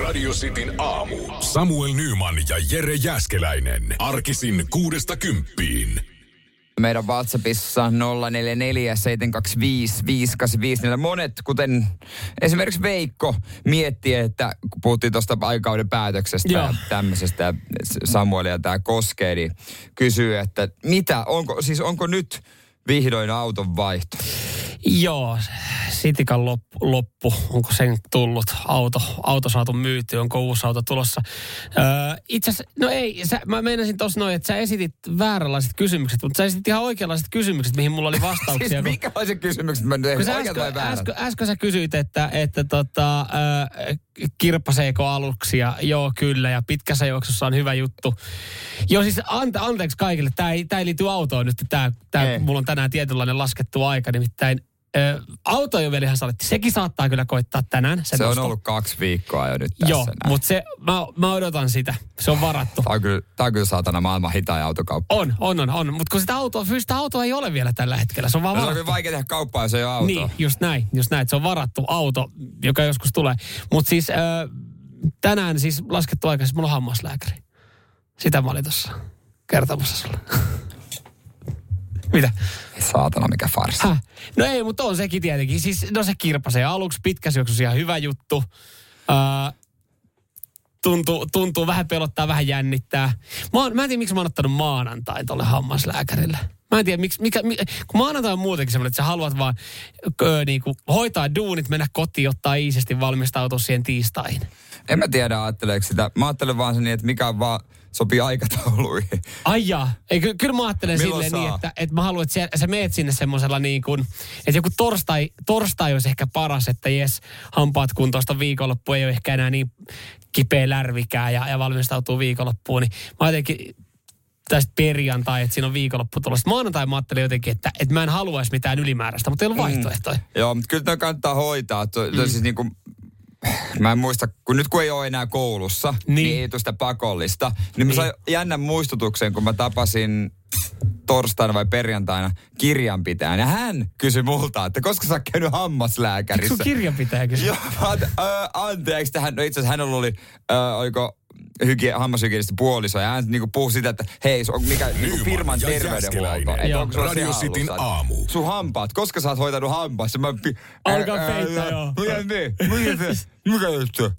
Radio Cityn aamu. Samuel Nyman ja Jere Jäskeläinen. Arkisin kuudesta kymppiin. Meidän WhatsAppissa 0447255854. Monet, kuten esimerkiksi Veikko, miettii, että kun puhuttiin tuosta aikauden päätöksestä Joo. ja tämmöisestä, ja Samuelia tämä koskee, niin kysyy, että mitä, onko, siis onko nyt vihdoin auton vaihto? Joo, Sitikan loppu, loppu, onko sen tullut auto, auto saatu myytyä, onko uusi auto tulossa. Öö, itse asiassa, no ei, sä, mä meinasin tuossa noin, että sä esitit vääränlaiset kysymykset, mutta sä esitit ihan oikeanlaiset kysymykset, mihin mulla oli vastauksia. Siis minkälaiset kysymykset mä nyt äsken, väärät? äsken, äsken sä kysyit, että, että tota, äh, kirppaseeko aluksia. Joo, kyllä. Ja pitkässä juoksussa on hyvä juttu. Joo, siis ante, anteeksi kaikille. Tämä ei, tää ei liity autoon nyt. Tää, tää, Ei. mulla on tänään tietynlainen laskettu aika. Nimittäin äh, auto ei ole vielä ihan saletti. Sekin saattaa kyllä koittaa tänään. Se, Se on nosto. ollut kaksi viikkoa jo nyt tässä Joo, mutta se, mä, mä odotan sitä. Se on varattu. Tämä on kyllä, tää on kyllä saatana maailman hitain autokauppa. On, on, on, on. Mutta kun sitä autoa, fyysistä autoa ei ole vielä tällä hetkellä. Se on vaan No, se on varattu. kyllä vaikea tehdä kauppaa, jos ei ole autoa. Niin, just näin, just näin. Se on varattu auto, joka joskus tulee. Mutta siis äh, tänään siis laskettu aika, siis mulla on hammaslääkäri. Sitä mä olin tuossa kertomassa sulle. Mitä? Saatana, mikä farsi. Häh? No ei, mutta on sekin tietenkin. Siis, no se kirpasee aluksi pitkässä juoksussa ihan hyvä juttu. Äh, tuntuu, tuntuu vähän pelottaa, vähän jännittää. Mä, oon, mä en tiedä, miksi mä oon ottanut maanantain tolle hammaslääkärille. Mä en tiedä, miksi, mikä, mikä, kun maanantai on muutenkin semmoinen, että sä haluat vaan ö, niinku, hoitaa duunit, mennä kotiin, ottaa iisisti, valmistautua siihen tiistaihin. En mä tiedä, ajatteleeko sitä. Mä ajattelen vaan sen niin, että mikä vaan sopii aikatauluihin. Ai jaa. Ei, ky- kyllä mä ajattelen Milloin silleen niin, saa? että, että mä haluan, että sä, sä meet sinne semmoisella niin kuin, että joku torstai, torstai olisi ehkä paras, että jes, hampaat kuntoista viikonloppu ei ole ehkä enää niin kipeä lärvikää ja, ja valmistautuu viikonloppuun. Niin mä jotenkin tästä perjantai, että siinä on viikonloppu tulossa. Maanantai mä ajattelin jotenkin, että, että mä en haluaisi mitään ylimääräistä, mutta ei ollut vaihtoehtoja. Joo, mutta kyllä tämä kannattaa hoitaa. To, to, siis niin kuin, mä en muista, kun nyt kun ei ole enää koulussa, niin, Niin. niin ei tule sitä pakollista. Niin, niin. mä sain jännän muistutuksen, kun mä tapasin torstaina vai perjantaina kirjanpitäjän. Ja hän kysyi multa, että koska sä oot käynyt Eikö hammaslääkärissä. sun kirjanpitäjä kysy? Joo, mä oon, ö, anteeksi, tähän, no itse asiassa hänellä oli, ö, oliko hygie, hammashygienisti puoliso, ja hän niinku puhui sitä, että hei, on mikä niinku firman ja terveydenhuolto. Että onko sulla Radio Cityn aamu. Sun hampaat, koska sä oot hoitanut hampaassa? Mä, Alkaa Ää, ää, peittää, ää, joo. Mikä niin? Mikä se? Mikä juttu?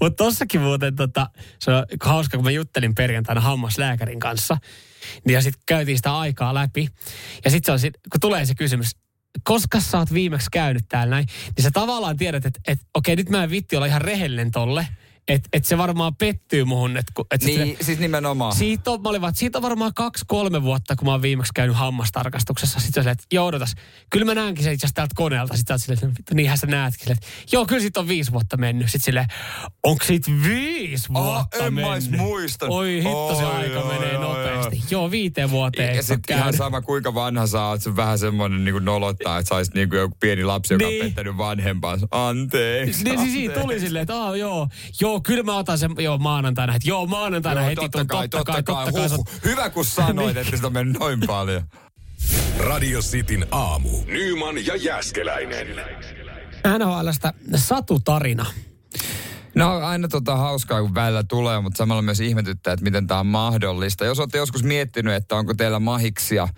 Mutta tossakin muuten tota, se on hauska, kun mä juttelin perjantaina hammaslääkärin kanssa. Niin ja sitten käytiin sitä aikaa läpi. Ja sitten se on sit, kun tulee se kysymys, koska sä oot viimeksi käynyt täällä näin, niin sä tavallaan tiedät, että et, okei, nyt mä en vitti olla ihan rehellinen tolle. Että et se varmaan pettyy muhun. Et, et Niin, sille- siis nimenomaan. Siitä on, mä olin vaan, siitä on varmaan kaksi-kolme vuotta, kun mä oon viimeksi käynyt hammastarkastuksessa. Sitten se että joo, odotas. Kyllä mä näenkin sen itse asiassa täältä koneelta. Sitten sä silleen, että niinhän sä näetkin. Silleen, joo, kyllä siitä on viisi vuotta mennyt. Sitten silleen, onko siitä viisi Oh, vuotta en mä mennyt? ois muistanut. Oi hitto, se Oi, aika oi, menee oi, nopeasti. oi. Joo, viiteen vuoteen. Ja sitten ihan sama, kuinka vanha sä oot, se vähän semmoinen niin nolottaa, että sä olisit niin kuin joku pieni lapsi, joka Niin. on pettänyt vanhempansa. Anteeksi. Niin siis siitä tuli silleen, että aah, joo, joo, kyllä mä otan sen, joo, maanantaina, että joo, maanantaina Joo, heti totta tuon, kai, totta kai. totta kai. Huh, hyvä kun sanoit, että sitä on mennyt noin paljon. Radio Cityn aamu. Nyman ja Jäskeläinen. NHLstä Satu-tarina. No aina tota hauskaa, kun välillä tulee, mutta samalla myös ihmetyttää, että miten tämä on mahdollista. Jos olette joskus miettinyt, että onko teillä mahiksia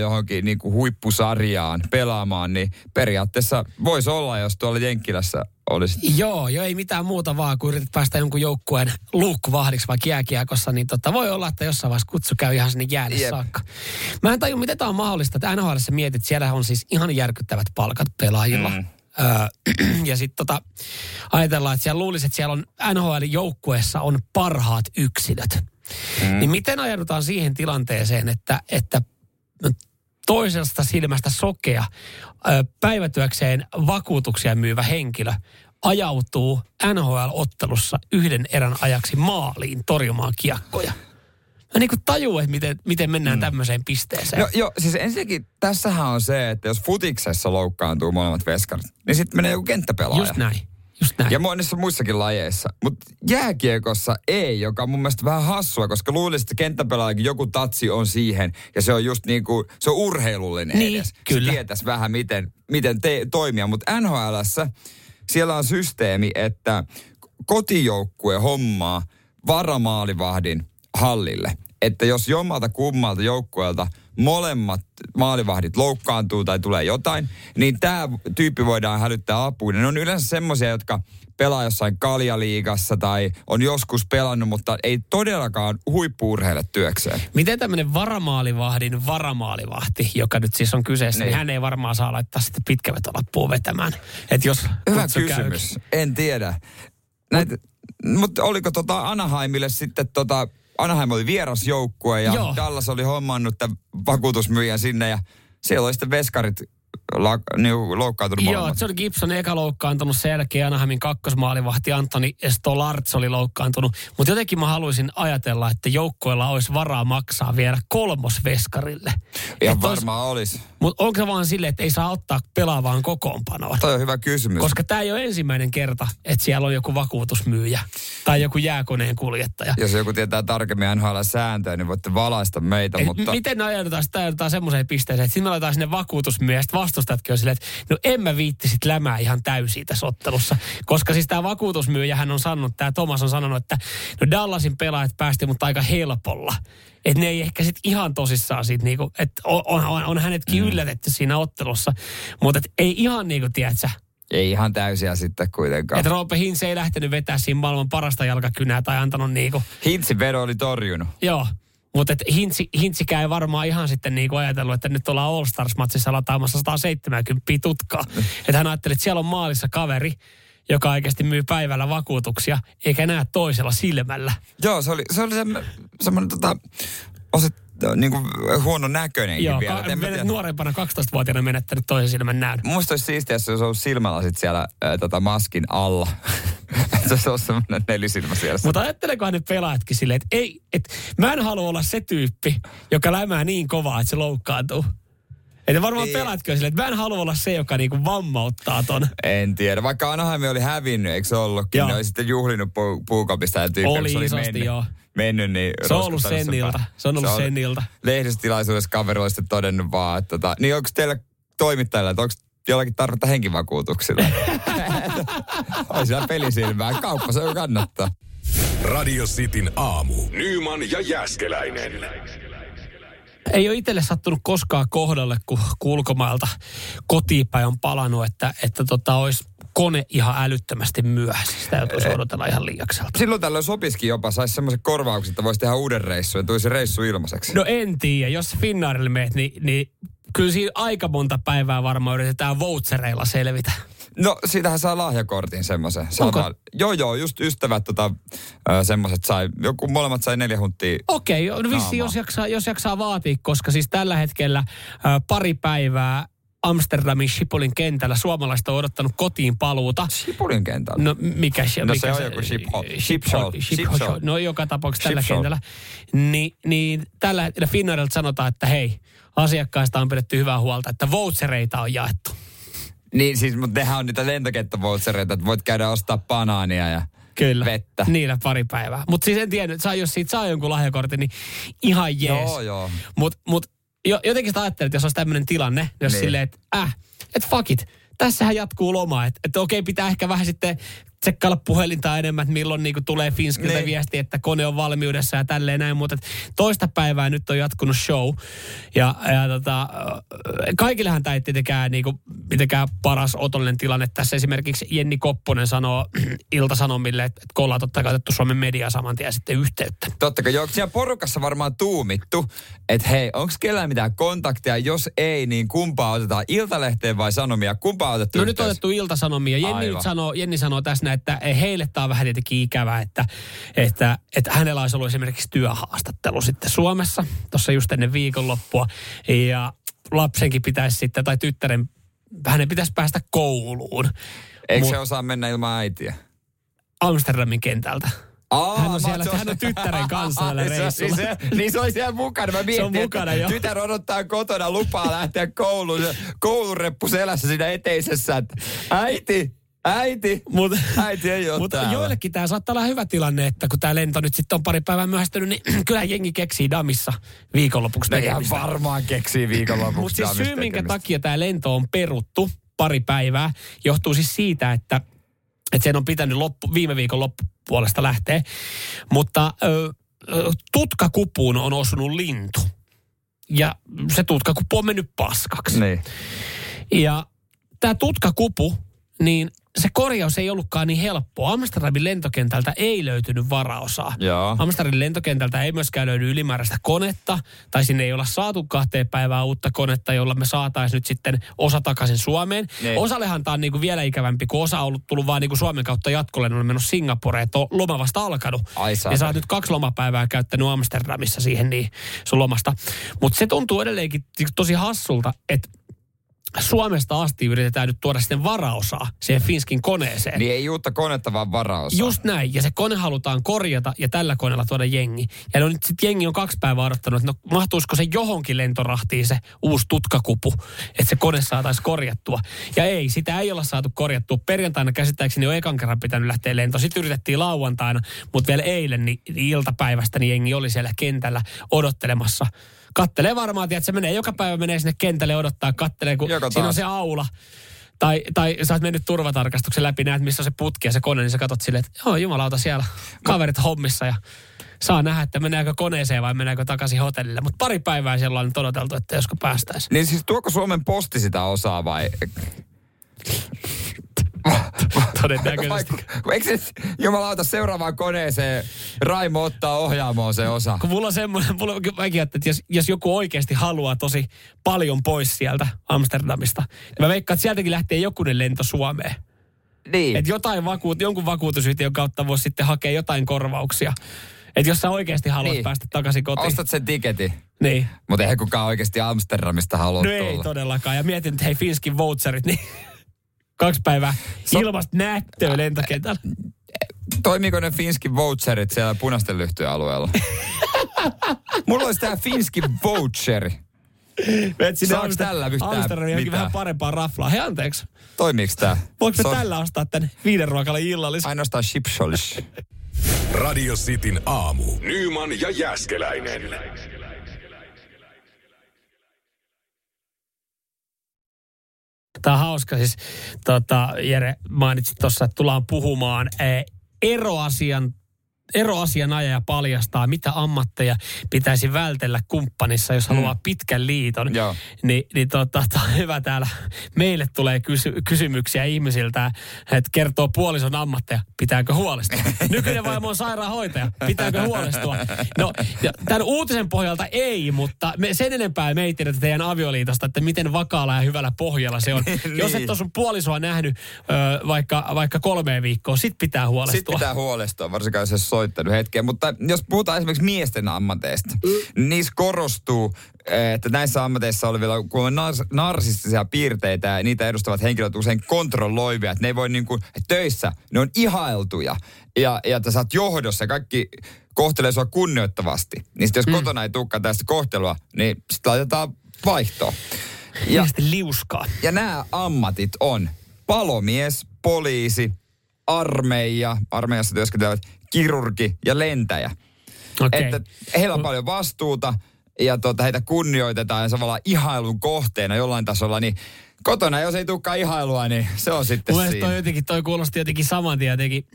johonkin niin kuin huippusarjaan pelaamaan, niin periaatteessa voisi olla, jos tuolla Jenkkilässä olisi. Joo, jo ei mitään muuta vaan, kun yrität päästä jonkun joukkueen luukkuvahdiksi vaikka jääkiekossa, niin tota, voi olla, että jossain vaiheessa kutsu käy ihan sinne jäälle Jep. saakka. Mä en tajua, miten tämä on mahdollista, että NHL mietit, että siellä on siis ihan järkyttävät palkat pelaajilla. Mm. Öö, ja sitten tota, ajatellaan, että siellä luulisi, että siellä on NHL-joukkueessa on parhaat yksilöt. Mm. Niin miten ajaudutaan siihen tilanteeseen, että, että toisesta silmästä sokea ö, päivätyökseen vakuutuksia myyvä henkilö ajautuu NHL-ottelussa yhden erän ajaksi maaliin torjumaan kiekkoja. Mä niin kuin tajuu, että miten, miten mennään mm. tämmöiseen pisteeseen. No joo, siis ensinnäkin tässähän on se, että jos futiksessa loukkaantuu molemmat veskarit, niin sitten menee joku kenttäpelaaja. Just näin. Just näin. Ja monissa muissakin lajeissa. Mutta jääkiekossa ei, joka on mun mielestä vähän hassua, koska luulisin, että kenttäpelaajakin joku tatsi on siihen. Ja se on just niin kuin, se on urheilullinen Niin, edes. kyllä. Se tietäisi vähän, miten, miten te, toimia. Mutta NHLssä siellä on systeemi, että kotijoukkue hommaa varamaalivahdin hallille. Että jos jommalta kummalta joukkueelta molemmat maalivahdit loukkaantuu tai tulee jotain, niin tämä tyyppi voidaan hälyttää apuun. Ne on yleensä semmoisia, jotka pelaa jossain kaljaliigassa tai on joskus pelannut, mutta ei todellakaan huippuurheile työkseen. Miten tämmöinen varamaalivahdin varamaalivahti, joka nyt siis on kyseessä, niin, Niin. hän ei varmaan saa laittaa sitten pitkävetolappuun vetämään. Että jos Hyvä kysymys. käykin. En tiedä. Näitä, mutta oliko tota Anaheimille sitten tota, Anaheim oli vierasjoukkue ja Joo. Dallas oli hommannut tämän vakuutusmyyjän sinne ja siellä oli sitten veskarit la, niin, loukkaantunut Joo, molemmat. John Gibson eka loukkaantunut, sen jälkeen Anaheimin kakkosmaalivahti Antoni Stolarz oli loukkaantunut. Mutta jotenkin mä haluaisin ajatella, että joukkueella olisi varaa maksaa vielä kolmosveskarille. Ois- varmaan olisi. Mutta onko se vaan silleen, että ei saa ottaa pelaavaan kokoonpanoa? Toi on hyvä kysymys. Koska tämä ei ole ensimmäinen kerta, että siellä on joku vakuutusmyyjä tai joku jääkoneen kuljettaja. Jos joku tietää tarkemmin NHL-sääntöjä, niin voitte valaista meitä, Et mutta... Miten ne ajaudutaan, sitä ajaudutaan semmoiseen pisteeseen, että sitten me laitetaan sinne vakuutusmyyjä, ja vastustajatkin on silleen, että no en mä viitti sit lämää ihan täysin tässä ottelussa. Koska siis tämä vakuutusmyyjä, hän on sanonut, tämä Thomas on sanonut, että no Dallasin pelaajat päästi mutta aika helpolla. Että ne ei ehkä sit ihan tosissaan siitä niinku, että on, on, on, hänetkin mm. yllätetty siinä ottelussa. Mutta et ei ihan niinku, tiedätkö, Ei ihan täysiä sitten kuitenkaan. että Roope Hintz ei lähtenyt vetää siinä maailman parasta jalkakynää tai antanut niinku, Hintsin vedo oli torjunut. Joo. Mutta Hintsi, Hintsikään ei varmaan ihan sitten niinku ajatellut, että nyt ollaan All Stars-matsissa lataamassa 170 tutkaa. että hän ajatteli, että siellä on maalissa kaveri, joka oikeasti myy päivällä vakuutuksia, eikä näe toisella silmällä. Joo, se oli, se oli semmoinen, semmoinen tota, osit, niin kuin huono näköinenkin Joo, vielä. ka- menet nuorempana 12-vuotiaana menettänyt toisen silmän näyn. Musta olisi siistiä, jos olisi ollut silmälasit siellä ää, tota maskin alla. Se olisi semmoinen nelisilmä siellä. Mutta ajattelekohan ne pelaajatkin silleen, että ei, et, mä en halua olla se tyyppi, joka lämää niin kovaa, että se loukkaantuu. Että varmaan Niin. pelaatkin on silleen, että mä en halua olla se, joka niinku vammauttaa ton. En tiedä. Vaikka Anaheim oli hävinnyt, eikö se ollutkin? Joo. Ne oli sitten juhlinut pu- puukopista ja tyyppi, Oli se isosti, mennyt, joo. Mennyt, niin Se on ollut sen ilta. Se on ollut sen ilta. Lehdistötilaisuudessa kaveri oli sitten todennut vaan, että tota, niin onko teillä toimittajilla, että onko jollakin tarvetta henkivakuutuksille? Oi siellä pelisilmää. Kauppa se on kannattaa. Radio Cityn aamu. Nyman ja Jäskeläinen. ei ole itselle sattunut koskaan kohdalle, kun kun ulkomailta kotiinpäin on palannut, että, että tota, olisi kone ihan älyttömästi myöhässä. Sitä joutuisi odotella ihan liiakselta. Silloin tällöin sopisikin jopa, saisi semmoisen korvauksen, että voisi tehdä uuden reissun ja tulisi reissu ilmaiseksi. No en tiedä, jos Finnairille meet, niin, niin kyllä siinä aika monta päivää varmaan yritetään vouchereilla selvitä. No, siitähän saa lahjakortin semmoisen. Joo, joo, just ystävät tota, semmoiset sai, joku molemmat sai neljä huntia. Okei, no vissi, jos jaksaa, jos jaksaa vaatia, koska siis tällä hetkellä ä, pari päivää Amsterdamin Schiphol kentällä suomalaista on odottanut kotiin paluuta. Sipulin kentällä. No mikä se, No mikä se on joku Schiphol. Schiphol. Schiphol. Schiphol. Schiphol. No joka tapauksessa tällä kentällä. Ni, niin tällä hetkellä Finnairilta sanotaan, että hei, asiakkaista on pidetty hyvää huolta, että vouchereita on jaettu. Niin siis, mutta nehän on niitä lentokenttävoutsereita, että voit käydä ostaa banaania ja Kyllä. vettä. Niillä pari päivää. Mutta siis en tiedä, saa, jos siitä saa jonkun lahjakortin, niin ihan jees. Joo, joo. Mutta mut, jo, jotenkin sitä ajattelin, että jos olisi tämmöinen tilanne, jos Niin. niin. silleen, että äh, että fuck it, tässähän jatkuu loma. Että et okei, pitää ehkä vähän sitten tsekkailla puhelinta enemmän, että milloin niinku tulee Finskiltä Niin. viesti, että kone on valmiudessa ja tälleen näin. Mutta toista päivää nyt on jatkunut show. Ja, ja tota, kaikillehan tämä ei tietenkään niinku, mitenkään paras otollinen tilanne. Tässä esimerkiksi Jenni Kopponen sanoo Ilta-Sanomille, että, että kun ollaan totta kai otettu Suomen media saman tien sitten yhteyttä. Totta kai, joo, siellä porukassa varmaan tuumittu, että hei, onko kellään mitään kontaktia? Jos ei, niin kumpaa otetaan iltalehteen vai sanomia? Kumpaa otettu No nyt yhteys? on otettu iltasanomia. Jenni, Aivan. nyt sanoo, Jenni sanoo tässä, näin, että heille tämä on vähän tietenkin ikävää, että, että, että hänellä olisi ollut esimerkiksi työhaastattelu sitten Suomessa, tuossa just ennen viikonloppua. Ja lapsenkin pitäisi sitten, tai tyttären, hänen pitäisi päästä kouluun. Eikö Mut- se osaa mennä ilman äitiä? Amsterdamin kentältä. Aa, Hän on siellä, hän on tyttären kanssa tällä se- reissulla. Niin se, niin se oli siellä mukana. Mä mietin, mukana, että joo. tytär odottaa kotona lupaa lähteä kouluun. Se Koulureppu selässä siinä eteisessä. Äiti, äiti, Mut, äiti ei ole mutta joillekin tämä saattaa olla hyvä tilanne, että kun tämä lento nyt sitten on pari päivää myöhästynyt, niin kyllähän jengi keksii damissa viikonlopuksi Ne tekemistä. varmaan keksii viikonlopuksi. Mutta siis syy, minkä tekemistä. takia tämä lento on peruttu pari päivää, johtuu siis siitä, että, että sen on pitänyt loppu, viime viikon loppupuolesta lähteä. Mutta ö, tutkakupuun on osunut lintu. Ja se tutkakupu on mennyt paskaksi. Niin. Ja tämä tutkakupu, niin se korjaus ei ollutkaan niin helppoa. Amsterdamin lentokentältä ei löytynyt varaosaa. Joo. Amsterdamin lentokentältä ei myöskään löydy ylimääräistä konetta, tai sinne ei olla saatu kahteen päivään uutta konetta, jolla me saataisiin nyt sitten osa takaisin Suomeen. Niin. Osallehan tämä on niinku vielä ikävämpi, kun osa on ollut tullut vaan niinku Suomen kautta jatkolle, ne on mennyt Singaporeen, että on loma vasta alkanut. Ai ja sä oot nyt kaksi lomapäivää käyttänyt Amsterdamissa siihen niin sun lomasta. Mutta se tuntuu edelleenkin tosi hassulta, että Suomesta asti yritetään nyt tuoda sitten varaosaa siihen Finskin koneeseen. Niin ei uutta konetta, vaan varaosaa. Just näin. Ja se kone halutaan korjata ja tällä koneella tuoda jengi. Ja no nyt sitten jengi on kaksi päivää odottanut, että no mahtuisiko se johonkin lentorahtiin se uusi tutkakupu, että se kone saataisiin korjattua. Ja ei, sitä ei olla saatu korjattua. Perjantaina käsittääkseni jo ekan kerran pitänyt lähteä lentoon. Sitten yritettiin lauantaina, mutta vielä eilen niin, iltapäivästä niin jengi oli siellä kentällä odottelemassa. Kattelee varmaan, että se menee joka päivä menee sinne kentälle odottaa, kattelee, kun Joko siinä on taas. se aula. Tai, tai sä oot mennyt turvatarkastuksen läpi, näet missä on se putki ja se kone, niin sä katsot silleen, että joo, jumalauta siellä kaverit hommissa ja saa nähdä, että mennäänkö koneeseen vai mennäänkö takaisin hotellille. Mutta pari päivää siellä on nyt odoteltu, että josko päästäisiin. Niin siis tuoko Suomen posti sitä osaa vai? Todennäköisesti. Eikö se jumalauta seuraavaan koneeseen Raimo ottaa ohjaamoon se osa? Kun mulla on semmoinen, mulla on, mäkin että jos, jos joku oikeasti haluaa tosi paljon pois sieltä Amsterdamista, niin mä veikkaan, että sieltäkin lähtee jokunen lento Suomeen. Niin. Että jotain vakuut, jonkun vakuutusyhtiön kautta voisi sitten hakea jotain korvauksia. Että jos sä oikeasti haluat niin. päästä takaisin kotiin. Ostat sen tiketin. Niin. Mutta eihän kukaan oikeasti Amsterdamista halua No tulla. ei todellakaan. Ja mietin, että hei Finskin voucherit, niin kaksi päivää ilmasta nättöä lentokentällä. Toimiiko ne Finskin voucherit siellä punaisten lyhtyjen alueella? Mulla olisi tää Finskin voucheri. Vet sinne Saaks Amster- tällä yhtään Amsterdamiin johonkin mitään? vähän parempaa raflaa. Hei anteeksi. Toimiiks tää? Voinko me Se on tällä ostaa tänne viiden ruokalle illallisen? Ainoastaan chipsholis. Radio Cityn aamu. Nyman ja Jäskeläinen. Tämä on hauska siis. Tota, Jere mainitsit tuossa, että tullaan puhumaan eh, eroasian eroasianajaja paljastaa, mitä ammatteja pitäisi vältellä kumppanissa, jos haluaa pitkän liiton. Joo. Ni, niin tota, on hyvä täällä. Meille tulee kysy- kysymyksiä ihmisiltä, että kertoo puolison ammatteja. Pitääkö huolestua? Nykyinen vaimo on sairaanhoitaja. Pitääkö huolestua? No, tämän uutisen pohjalta ei, mutta me, sen enempää me ei tiedetä teidän avioliitosta, että miten vakaalla ja hyvällä pohjalla se on. Niin. Jos et ole sun puolisoa nähnyt ö, vaikka, vaikka kolmeen viikkoon, sit pitää huolestua. Sitten pitää huolestua, varsinkaan jos soittanut hetken. Mutta jos puhutaan esimerkiksi miesten ammateista, niin niissä korostuu, että näissä ammateissa oli vielä kun on nars- narsistisia piirteitä ja niitä edustavat henkilöt usein kontrolloivia. Että ne ei voi niin kuin, että töissä ne on ihailtuja ja, ja että sä oot johdossa kaikki kohtelee sua kunnioittavasti. Niin sit jos mm. kotona ei tulekaan tästä kohtelua, niin sitten laitetaan vaihtoon. Ja liuskaa. Ja nämä ammatit on palomies, poliisi, armeija, armeijassa työskentelevät kirurgi ja lentäjä. Okei. Että heillä on paljon vastuuta ja tuota, heitä kunnioitetaan ja samalla ihailun kohteena jollain tasolla, niin kotona jos ei tulekaan ihailua, niin se on sitten Mun siinä. toi jotenkin, toi kuulosti jotenkin saman tien jotenkin,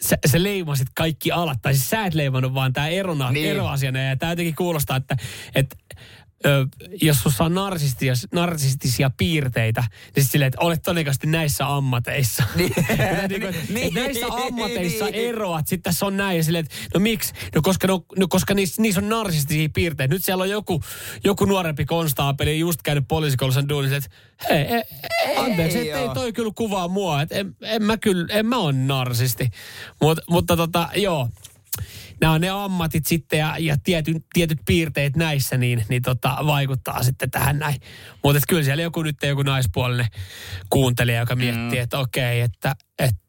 sä, sä leimasit kaikki alat, tai siis sä et leimannut vaan tämä erona, Niin. niin. eroasiana, ja tämä jotenkin kuulostaa, että, että Ö, jos sussa on narsistisia, narsistisia piirteitä, niin silleen, että olet todennäköisesti näissä ammateissa. Niin. Niinku, että Niin. näissä ammateissa Niin. eroat, sitten tässä on näin, ja silleen, että no miksi? No koska, no, no koska niissä, niissä on narsistisia piirteitä. Nyt siellä on joku, joku nuorempi konstaapeli just käynyt poliisikoulussa duunissa, että hei, e, e, anteeksi, Ei ei, toi kyllä kuvaa mua, että en, en mä kyllä, en mä ole narsisti. Mut, mutta tota, joo, nämä on ne ammatit sitten ja, ja tiety, tietyt piirteet näissä niin, niin tota, vaikuttaa sitten tähän näin. Mutta kyllä siellä joku nyt joku naispuolinen kuuntelija, joka miettii, että okei, että, että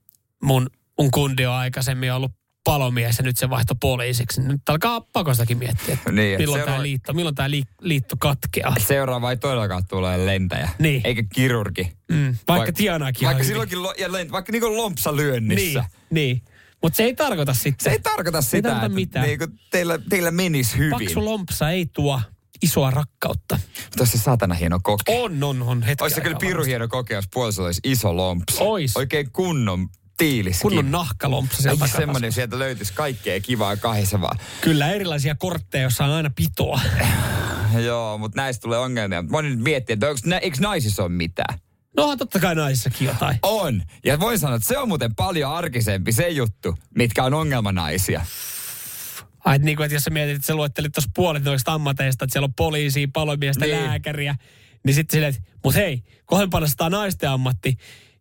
mun, mun kundi on aikaisemmin ollut palomies ja nyt se vaihto poliisiksi. Nyt alkaa pakostakin miettiä, että Niin, milloin seuraava- tämä liitto, milloin tämä liitto katkeaa. Seuraava ei todellakaan tule lentäjä. Niin. Eikä kirurgi. Mm, vaikka tienaakin Vaikka ihan hyvin. silloinkin, lo, ja lent, vaikka niinku lompsa lyönnissä. Niin, niin. Mutta se ei tarkoita sitten. Se ei tarkoita sitä, tarkoita että mitään. niinku teillä, teillä menisi hyvin. Paksu lompsa ei tuo isoa rakkautta. Mutta se satana hieno koke. On, on, on. Hetki Olisi se kyllä piru hieno koke, jos puolisolla olisi iso lompsa. Ois. Oikein kunnon tiiliskin. Kunnon nahkalompsa sieltä Ei semmoinen, sieltä löytyisi kaikkea kivaa kahdessa vaan. Kyllä erilaisia kortteja, joissa on aina pitoa. Joo, mutta näistä tulee ongelmia. Moni nyt miettii, että onko, eikö naisissa ole mitään? No totta kai naisissakin jotain. On. Ja voin sanoa, että se on muuten paljon arkisempi se juttu, mitkä on ongelmanaisia. Ai, että, niin kuin, että jos sä mietit, että sä luettelit tuossa puolet noista ammateista, että siellä on poliisia, palomiestä, Niin. lääkäriä, niin sitten silleen, että mut hei, kohdempana naisten ammatti,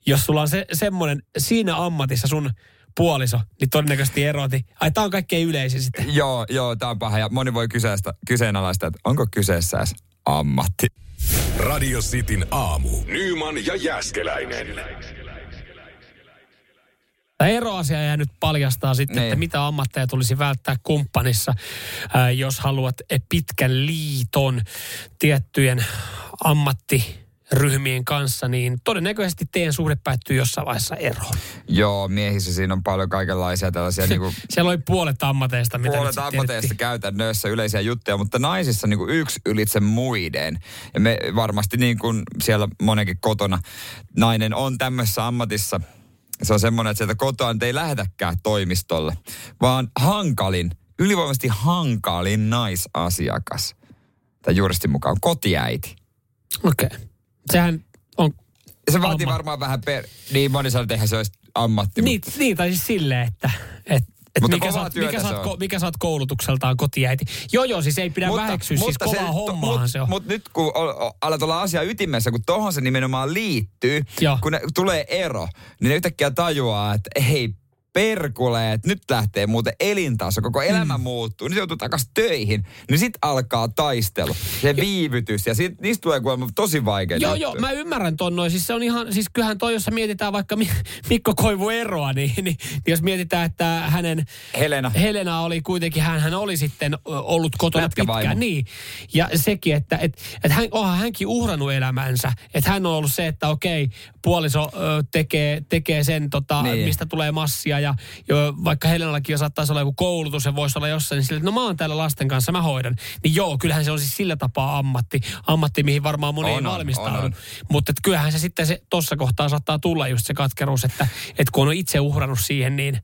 jos sulla on se, semmoinen siinä ammatissa sun puoliso, niin todennäköisesti eroti. Ai, tää on kaikkein yleisin sitten. Joo, joo, tämä on paha. Ja moni voi kyseistä, kyseenalaista, että onko kyseessä edes ammatti. Radio Cityn aamu. Nyman ja Jäskeläinen. Tämä eroasia jää nyt paljastaa sitten, Niin. että mitä ammatteja tulisi välttää kumppanissa, ää, jos haluat eh, pitkän liiton tiettyjen ammattiryhmien kanssa, niin todennäköisesti teidän suhde päättyy jossain vaiheessa eroon. Joo, miehissä siinä on paljon kaikenlaisia tällaisia niinku Siellä oli puolet ammateista, mitä puolet ammateista käytännössä yleisiä juttuja, mutta naisissa niin kuin yksi ylitse muiden. Ja me varmasti niin kuin siellä monenkin kotona nainen on tämmöisessä ammatissa. Se on semmoinen, että sieltä kotoa ei lähdetäkään toimistolle, vaan hankalin, ylivoimaisesti hankalin naisasiakas. Tai juristin mukaan kotiäiti. Okei. Okay. Sehän on... Se vaatii Amma- varmaan vähän per... Niin moni sanoo, että eihän se olisi ammatti. Niin, niin tai siis silleen, että... Et, et Mutta mikä, kovaa sä, oot- työtä mikä, sä se oot, on. ko- mikä sä oot koulutukseltaan kotiäiti. Joo, joo, siis ei pidä väheksyä, siis kovaa hommaahan mut, se on. Mutta nyt kun o- o- alat olla asia ytimessä, kun tohon se nimenomaan liittyy, Joo. kun ne, tulee ero, niin ne yhtäkkiä tajuaa, että hei, perkulee, että nyt lähtee muuten elintaso, koko elämä mm. muuttuu, niin se joutuu takaisin töihin, niin sit alkaa taistelu, se viivytys, ja sit, niistä tulee kuulemma tosi vaikeita Joo, joo, mä ymmärrän ton noin. Siis se on ihan, siis kyllähän toi, jos mietitään vaikka Mi- Mikko Koivu eroa, niin, niin, niin jos mietitään, että hänen Helena. Helena oli kuitenkin, hän, hän oli sitten ollut kotona Lätkävaimo. pitkään. Niin. Ja sekin, että et, et hän, onhan hänkin uhrannut elämänsä. Että hän on ollut se, että okei, puoliso ö, tekee, tekee sen, tota, niin. mistä tulee massia. Ja jo, vaikka Helenallakin jo saattaisi olla joku koulutus ja voisi olla jossain, niin sille, että no mä oon täällä lasten kanssa, mä hoidan. Niin joo, kyllähän se on siis sillä tapaa ammatti, ammatti mihin varmaan moni On, ei valmistaudu. Mutta kyllähän se sitten se, tossa kohtaa saattaa tulla just se katkeruus, että et kun on itse uhrannut siihen, niin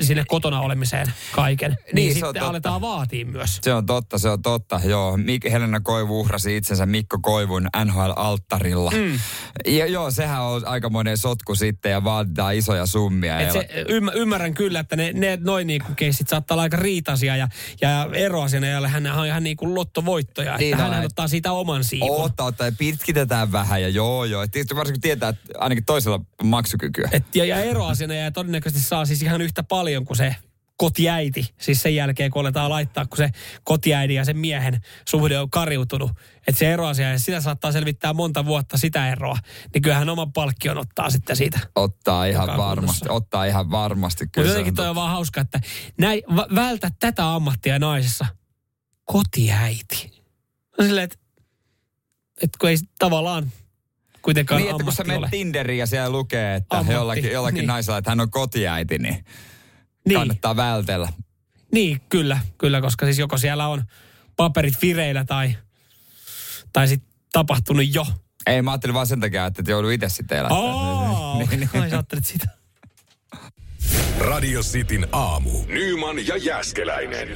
sinne kotona olemiseen kaiken, niin, Niin, sitten totta. aletaan vaatii myös. Se on totta, se on totta. Joo, Mik- Helena Koivu uhrasi itsensä Mikko Koivun NHL-alttarilla. Mm. Ja joo, sehän on aikamoinen sotku sitten ja vaaditaan isoja summia. Et Ja- se, ymmär, ymmärrän kyllä, että ne, ne noin niinku keissit saattaa olla aika riitaisia ja, ja eroasiana, jolle hän on ihan niin kuin lottovoittoja. Niin että hän et- ottaa siitä oman siivun. Ottaa, ottaa ja pitkitetään vähän ja joo joo. Et tietysti varsinkin tietää, että ainakin toisella maksukykyä. Et, ja, ja eroasiana ja todennäköisesti saa siis ihan yhtä paljon kuin se kotiäiti. Siis sen jälkeen, kun aletaan laittaa, kun se kotiäidin ja sen miehen suhde on kariutunut. Että se eroasia, ja sitä saattaa selvittää monta vuotta sitä eroa. Niin kyllähän oman palkkion ottaa sitten siitä. Ottaa ihan varmasti, kunnossa. ottaa ihan varmasti. Mutta jotenkin on toi on vaan hauska, että näin, vältä tätä ammattia naisessa. Kotiäiti. No silleen, että, että kun ei tavallaan kuitenkaan Niin, että kun sä menet. Tinderiin ja siellä lukee, että Ammatti, jollakin, jollakin niin. naisella, että hän on kotiäiti, niin, Niin. kannattaa vältellä. Niin, kyllä, kyllä, koska siis joko siellä on paperit vireillä tai, tai sitten tapahtunut jo. Ei, mä ajattelin vaan sen takia, että joudun itse sitten elättämään. Oh, Niin, niin. ai sä sitä. Radio Cityn aamu. Nyman ja Jäskeläinen.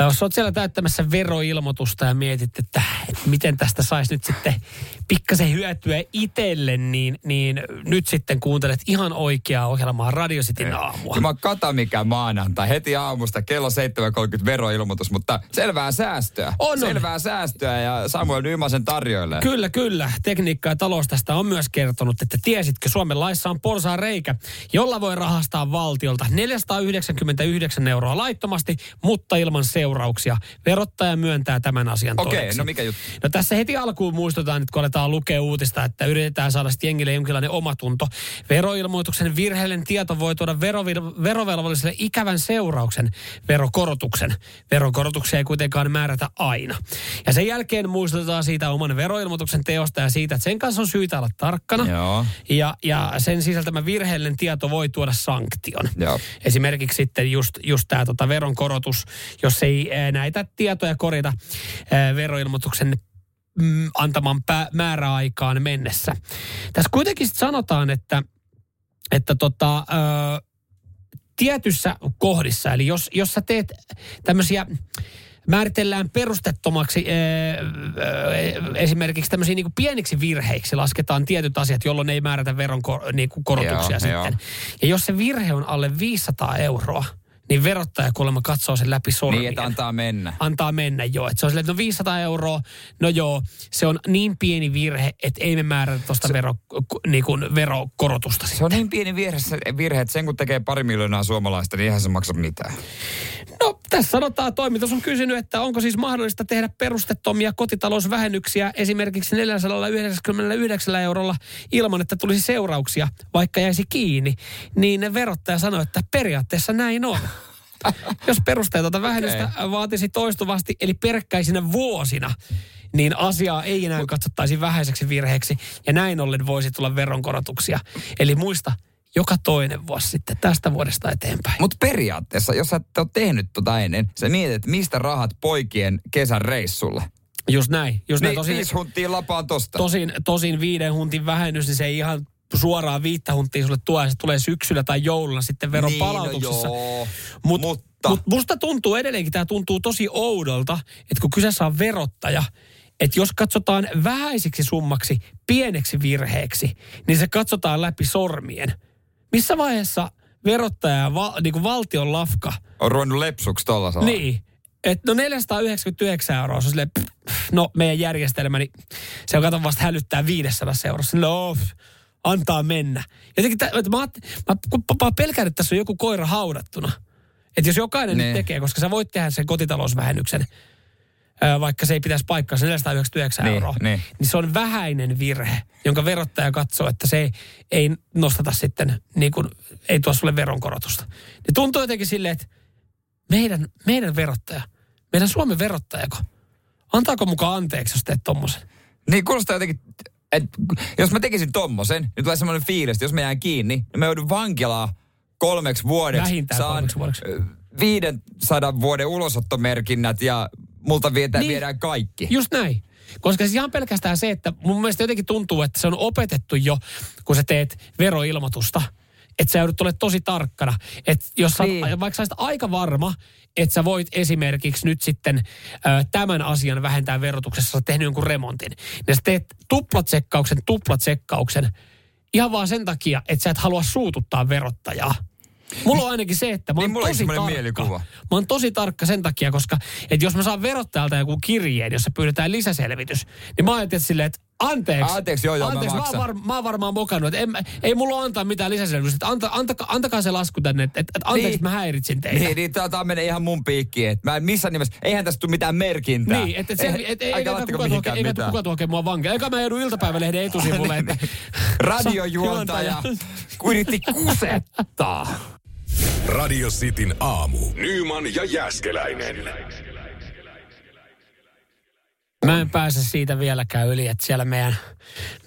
Ja Jos olet siellä täyttämässä veroilmoitusta ja mietit, että, miten tästä saisi nyt sitten pikkasen hyötyä itselle, niin, niin nyt sitten kuuntelet ihan oikeaa ohjelmaa Radio Cityn aamua. Mä kata mikä maanantai. Heti aamusta kello 7.30 veroilmoitus, mutta selvää säästöä. On, on. Selvää säästöä ja Samuel Nyman sen tarjoilee. Kyllä, kyllä. Tekniikka ja talous tästä on myös kertonut, että tiesitkö Suomen laissa on porsaan reikä, jolla voi rahastaa valtiolta 499 euroa laittomasti, mutta ilman seuraamuksia. Seurauksia. Verottaja myöntää tämän asian Okei, todeksi. no mikä juttu? No tässä heti alkuun muistutaan, että kun aletaan lukea uutista, että yritetään saada sitten jengille jonkinlainen omatunto. Veroilmoituksen virheellinen tieto voi tuoda verovil- verovelvolliselle ikävän seurauksen, verokorotuksen. Verokorotuksia ei kuitenkaan määrätä aina. Ja sen jälkeen muistutetaan siitä oman veroilmoituksen teosta ja siitä, että sen kanssa on syytä olla tarkkana. Joo. Ja, ja sen sisältämä virheellinen tieto voi tuoda sanktion. Joo. Esimerkiksi sitten just, just tämä tota veronkorotus, jos ei näitä tietoja korjata veroilmoituksen mm, antaman määräaikaan mennessä. Tässä kuitenkin sit sanotaan, että, että tota, tietyssä kohdissa, eli jos, jos sä teet tämmöisiä määritellään perustettomaksi esimerkiksi tämmöisiä niin pieniksi virheiksi lasketaan tietyt asiat, jolloin ei määrätä veron niin korotuksia Joo, sitten. joo. Ja jos se virhe on alle 500 euroa, niin verottaja kuulemma katsoo sen läpi sormien. Niin, että antaa mennä. Antaa mennä, joo. Et se on silleen, että no 500 euroa, no joo, se on niin pieni virhe, että ei me määrätä tuosta vero, niin kuin verokorotusta Se on niin pieni virhe, virhe, että sen kun tekee pari miljoonaa suomalaista, niin eihän se maksa mitään. No tässä sanotaan, toimitus on kysynyt, että onko siis mahdollista tehdä perustettomia kotitalousvähennyksiä esimerkiksi 499 eurolla ilman, että tulisi seurauksia, vaikka jäisi kiinni. Niin verottaja sanoi, että periaatteessa näin on. Jos perusteetonta vähennystä vaatisi toistuvasti, eli peräkkäisinä vuosina, niin asiaa ei enää katsottaisi vähäiseksi virheeksi, ja näin ollen voisi tulla veronkorotuksia. Eli muista, joka toinen vuosi sitten tästä vuodesta eteenpäin. Mutta periaatteessa, jos sä et ole tehnyt tota ennen, sä mietit, että mistä rahat poikien kesän reissulle. Just näin. Just näin. Niin, Tosin, viisi hunttia lapaan tosta. tosin, tosin viiden huntin vähennys, niin se ei ihan suoraan viittä huntia sulle tuo, se tulee syksyllä tai joululla sitten veron Niin, no palautuksessa. joo. Mut, Mutta- Mut musta tuntuu edelleenkin, tämä tuntuu tosi oudolta, että kun kyseessä on verottaja, että jos katsotaan vähäisiksi summaksi, pieneksi virheeksi, niin se katsotaan läpi sormien. Missä vaiheessa verottaja ja val, niin kuin valtion lafka, On ruvennut lepsuksi tolla salaa. niin, että no 499 euroa, se on silleen, pff, no meidän järjestelmä, niin se on kato vasta hälyttää 500 eurossa. No, pff, antaa mennä. Jotenkin, tä, että mä, mä, mä pelkään, että tässä on joku koira haudattuna. Että jos jokainen Niin. nyt tekee, koska sä voit tehdä sen kotitalousvähennyksen, vaikka se ei pitäisi paikkaa, se 499 Niin, euroa, niin. niin se on vähäinen virhe, jonka verottaja katsoo, että se ei, ei nostata sitten, niin kuin, ei tuo sulle veronkorotusta. Niin tuntuu jotenkin silleen, että meidän, meidän verottaja, meidän Suomen verottajako, antaako mukaan anteeksi, jos teet tommosen? Niin kuulostaa jotenkin, että jos mä tekisin tommosen, niin tulee semmoinen fiilis, että jos mä jään kiinni, niin mä joudun vankilaan kolmeksi vuodeksi. Vähintään Saan kolmeksi vuodeksi. ö, 500 vuoden ulosottomerkinnät ja multa viedään, Niin. viedään kaikki. Just näin. Koska siis ihan pelkästään se, että mun mielestä jotenkin tuntuu, että se on opetettu jo, kun sä teet veroilmoitusta, että sä joudut olemaan tosi tarkkana. Että jos sä, Niin. vaikka sä olisit aika varma, että sä voit esimerkiksi nyt sitten ö, tämän asian vähentää verotuksessa, sä oot tehnyt jonkun remontin, niin sä teet tuplatsekkauksen, tuplatsekkauksen, ihan vaan sen takia, että sä et halua suututtaa verottajaa. Mulla on ainakin se, että mä oon Niin mulla tosi tarkka. mielikuva. Mä oon tosi tarkka sen takia, koska että jos mä saan verottajalta joku kirjeen, jossa pyydetään lisäselvitys, niin mä ajattelin silleen, että anteeksi. Anteeksi, joo, joo, mä anteeksi, mä, oon var, mä oon varmaan mokannut, että en, ei mulla antaa mitään lisäselvitystä. Anta, antakaa, antakaa se lasku tänne, että, että anteeksi, Niin. mä häiritsin teitä. Niin, niin tää menee ihan mun piikkiin. Mä en missään nimessä, eihän tästä tule mitään merkintää. Niin, että et, et, et, Älkää eikä laittako kuka tuoke, mihinkään eikä mitään. kuka tuoke mua vankeja. Eikä mä joudun iltapäivälehden etusivulle, että... Radiojuontaja yritti kusettaa. Radio Cityn aamu. Nyman ja Jäskeläinen. Mä en pääse siitä vieläkään yli, että siellä meidän,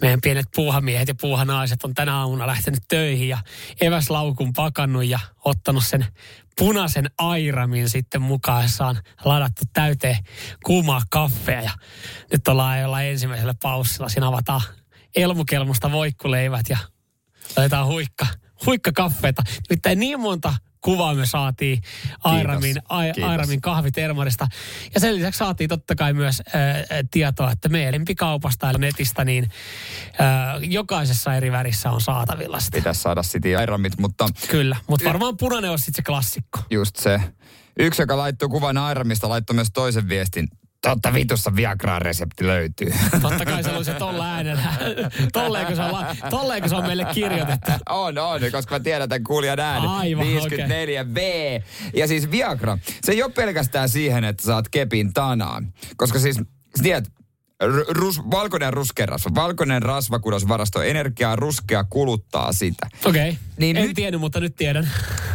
meidän pienet puuhamiehet ja puuhanaiset on tänä aamuna lähtenyt töihin ja eväslaukun pakannut ja ottanut sen punaisen airamin sitten mukaessaan ladattu täyteen kuumaa kaffea ja nyt ollaan jo ensimmäisellä paussilla. Siinä avataan elmukelmusta voikkuleivät ja laitetaan huikka, huikka kaffeeta. Nimittäin niin monta kuvaa me saatiin Airamin, Ai, Kiitos. Airamin kahvitermarista. Ja sen lisäksi saatiin totta kai myös ää, tietoa, että meidän lempikaupasta ja netistä niin ää, jokaisessa eri värissä on saatavilla sitä. Pitäisi saada City Airamit, mutta Kyllä, mutta varmaan punainen on sitten se klassikko. just se. Yksi, joka laittoi kuvan Airamista, laittoi myös toisen viestin. Totta vitussa Viagraa resepti löytyy. Totta kai se olisi tolla äänellä. Tolleenko se, on, la- tolleenko se on meille kirjoitettu. On, on, koska mä tiedän tämän kuulijan äänen. Aivan, 54V. Ja siis Viagra, se ei ole pelkästään siihen, että saat kepin tanaan. Koska siis, tiedät, rus, valkoinen ruskea rasva. Valkoinen rasvakudos varastoo energiaa, ruskea kuluttaa sitä. Okei. Okay. Niin en nyt- tiennyt, mutta nyt tiedän.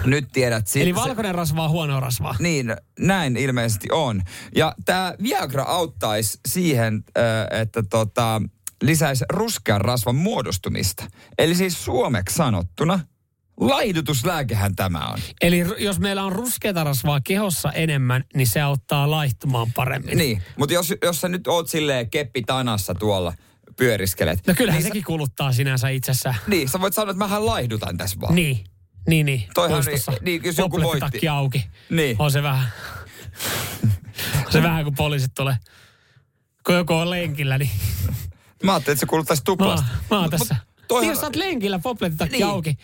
Nyt tiedät sit Eli valkoinen rasva on huonoa rasvaa. Niin, näin ilmeisesti on. Ja tämä Viagra auttaisi siihen, että tota, lisäisi ruskean rasvan muodostumista. Eli siis suomeksi sanottuna, laihdutuslääkehän tämä on. Eli jos meillä on ruskeata rasvaa kehossa enemmän, niin se auttaa laihtumaan paremmin. Niin, mutta jos, jos sä nyt oot silleen keppi tanassa tuolla pyöriskelet. No kyllähän niin sekin kuluttaa sinänsä itsessä. Sä, niin, sä voit sanoa, että mähän laihdutan tässä vaan. Niin, niin, niin. Toihan Puistossa. niin- niin, jos joku voitti. auki. Niin. On se vähän. on se vähän, kun poliisit tulee. Kun joku on lenkillä, niin Mä ajattelin, että se kuluttaisi mä, tuplasta. mä oon Mut- tässä. mut toihan- Niin, jos sä oot lenkillä, poplettitakki Niin. auki,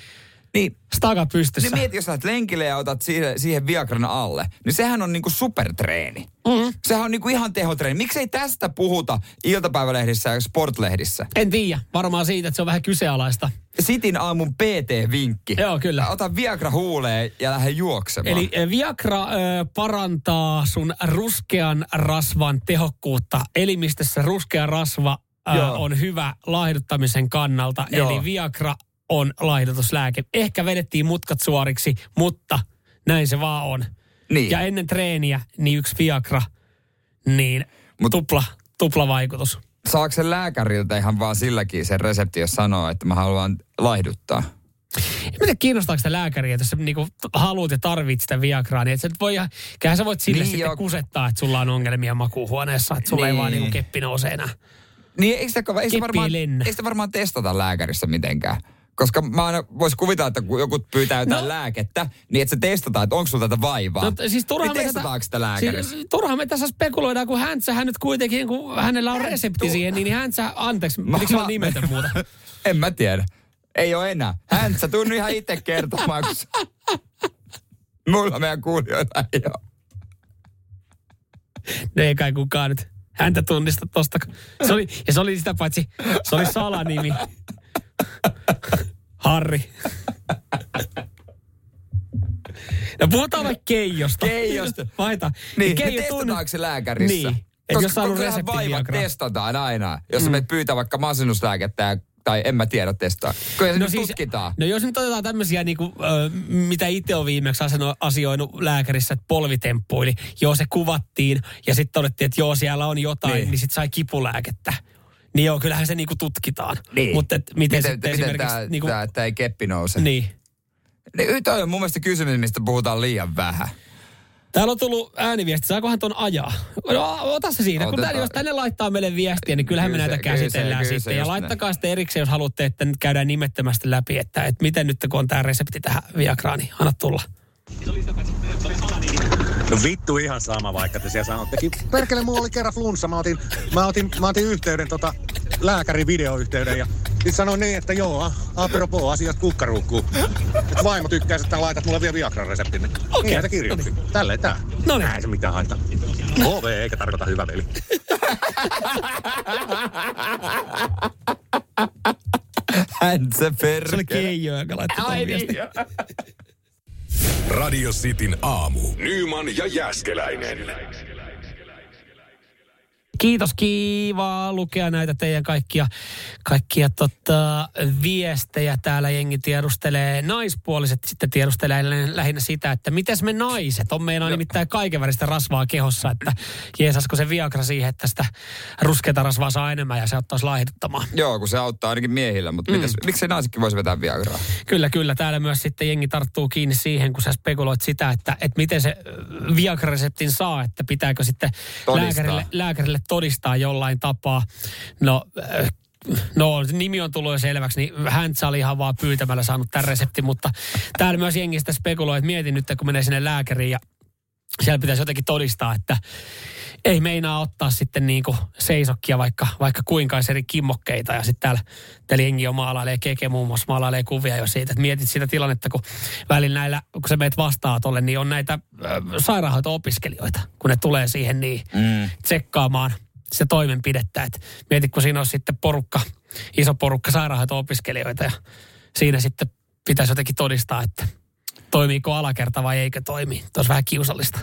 Niin, staka pystyssä. Niin mieti, jos oot lenkille ja otat siihen, siihen Viagran alle, niin sehän on niinku supertreeni. Mm-hmm. Sehän on niinku ihan tehotreeni. Miksei tästä puhuta iltapäivälehdissä ja sportlehdissä? En tiedä. Varmaan siitä, että se on vähän kyseenalaista. Sitin aamun PT-vinkki. Joo, kyllä. Ota Viagra huuleen ja lähde juoksemaan. Eli eh, Viagra ö, parantaa sun ruskean rasvan tehokkuutta. Elimistössä ruskea rasva ö, Joo. on hyvä laihduttamisen kannalta. Joo. Eli Viagra on laihdutuslääke. Ehkä vedettiin mutkat suoriksi, mutta näin se vaan on. Niin. Ja ennen treeniä, niin yksi Viagra, niin Mut- tupla, tupla vaikutus. Saako se lääkäriltä ihan vaan silläkin sen resepti, jos sanoo, että mä haluan laihduttaa? En mä tiedä, kiinnostaako sitä lääkäriä, että jos sä niinku haluat ja tarvit sitä Viagraa, niin et sä nyt voi, kyllähän sä voit sille Niin sitten joo. kusettaa, että sulla on ongelmia makuuhuoneessa, että sulla ei Niin. vaan niinku keppi nouse enää. Niin eikö sitä, eikö sitä, ei varmaan, eikö sitä varmaan testata lääkärissä mitenkään? Koska mä aina vois kuvitella, että kun joku pyytää jotain No. lääkettä, niin että se testataan, että onko sulla tätä vaivaa. No, siis turhaan niin me testataanko sitä lääkärissä? Siis, turhaan me tässä spekuloidaan, kun häntsä, nyt kuitenkin, kun hänellä on resepti siihen, niin häntsä, anteeksi, Mä- miksi mä nimetön muuta? En mä tiedä. Ei ole enää. Hän sä tunnu ihan itse kertomaan, kun Mulla meidän kuulijoita ei ole. No ei kai kukaan nyt häntä tunnista tosta. Se oli, ja se oli sitä paitsi, se oli salanimi. Harri. No puhutaan vaikka Keijosta. Keijosta. Vaihtaa. Niin, Keijo niin tunne- testataanko se lääkärissä? Niin. Et Koska jos saanut vaivat testataan aina. Jos mm. menet pyytää vaikka masennuslääkettä ja- tai en mä tiedä testaa. Kyllä se no siis, tutkitaan. No jos nyt otetaan tämmöisiä, niin kuin, ö, mitä itse on viimeksi aseno- asioinut lääkärissä, että polvitemppuili. Joo, se kuvattiin ja sitten todettiin, että joo, siellä on jotain, Niin. niin, niin sitten sai kipulääkettä. Niin joo, kyllähän se niinku tutkitaan. Niin. Mutta et miten, Miten, sitten miten esimerkiksi... tää, niinku, tää, tää ei keppi nouse? niin. Niin, toi on mun mielestä kysymys, mistä puhutaan liian vähän. Täällä on tullut ääniviesti, saakohan ton ajaa? No, ota se siitä. Kun Otetaan. tänne, jos tänne laittaa meille viestiä, niin kyllähän Kyllä me se- näitä kyllä käsitellään kyllä se sitten. Ja just laittakaa sitten erikseen, jos haluatte, että nyt käydään nimettömästi läpi, että, että miten nyt kun on tämä resepti tähän Viagraan, niin anna tulla. No vittu ihan sama, vaikka te siellä sanottekin. Perkele, mulla oli kerran flunssa. Mä otin, mä otin, mä otin yhteyden tota, lääkärin videoyhteyden ja sitten sanoin niin, että joo, a- apropos, asiat kukkaruukkuu. Et vaimo tykkää, että laitat mulle vielä Viagran reseptin. Niin Okei. Niitä kirjoitti. Tälleen tää. Noniin. Näin se mitään haittaa. HV eikä tarkoita hyvä veli. Hän se Se oli perkele. Keijo, joka laittoi Ai niin. Radio Cityn aamu. Nyman ja Jäskeläinen. Kiitos, kiva lukea näitä teidän kaikkia, kaikkia tota, viestejä. Täällä jengi tiedustelee, naispuoliset sitten tiedustelee lä- lähinnä sitä, että miten me naiset, on meillä nimittäin kaiken väristä rasvaa kehossa, että jeesasko se Viagra siihen, että sitä ruskeata rasvaa saa enemmän ja se ottaisi laihduttamaan. Joo, kun se auttaa ainakin miehillä, mutta mm. mitäs, miksi naisetkin voisi vetää Viagraa? Kyllä, kyllä. Täällä myös sitten jengi tarttuu kiinni siihen, kun sä spekuloit sitä, että, että miten se ö, Viagra-reseptin saa, että pitääkö sitten Todistaa. lääkärille, lääkärille todistaa jollain tapaa. No, äh, No, nimi on tullut jo selväksi, niin hän oli ihan vaan pyytämällä saanut tämän reseptin, mutta täällä myös jengi sitä spekuloi, että mietin nyt, kun menee sinne lääkäriin ja siellä pitäisi jotenkin todistaa, että, ei meinaa ottaa sitten niinku seisokkia vaikka, vaikka kuinka eri kimmokkeita. Ja sitten täällä, täällä jengi jo maalailee, Keke muun muassa maalailee kuvia jo siitä, että mietit sitä tilannetta, kun välillä näillä, kun sä meet vastaanotolle, niin on näitä äh, sairaanhoito-opiskelijoita, kun ne tulee siihen niin mm. tsekkaamaan se toimenpidettä. Et mietit, kun siinä on sitten porukka, iso porukka sairaanhoito-opiskelijoita ja siinä sitten pitäisi jotenkin todistaa, että toimiiko alakerta vai eikö toimi. Tuo olisi vähän kiusallista.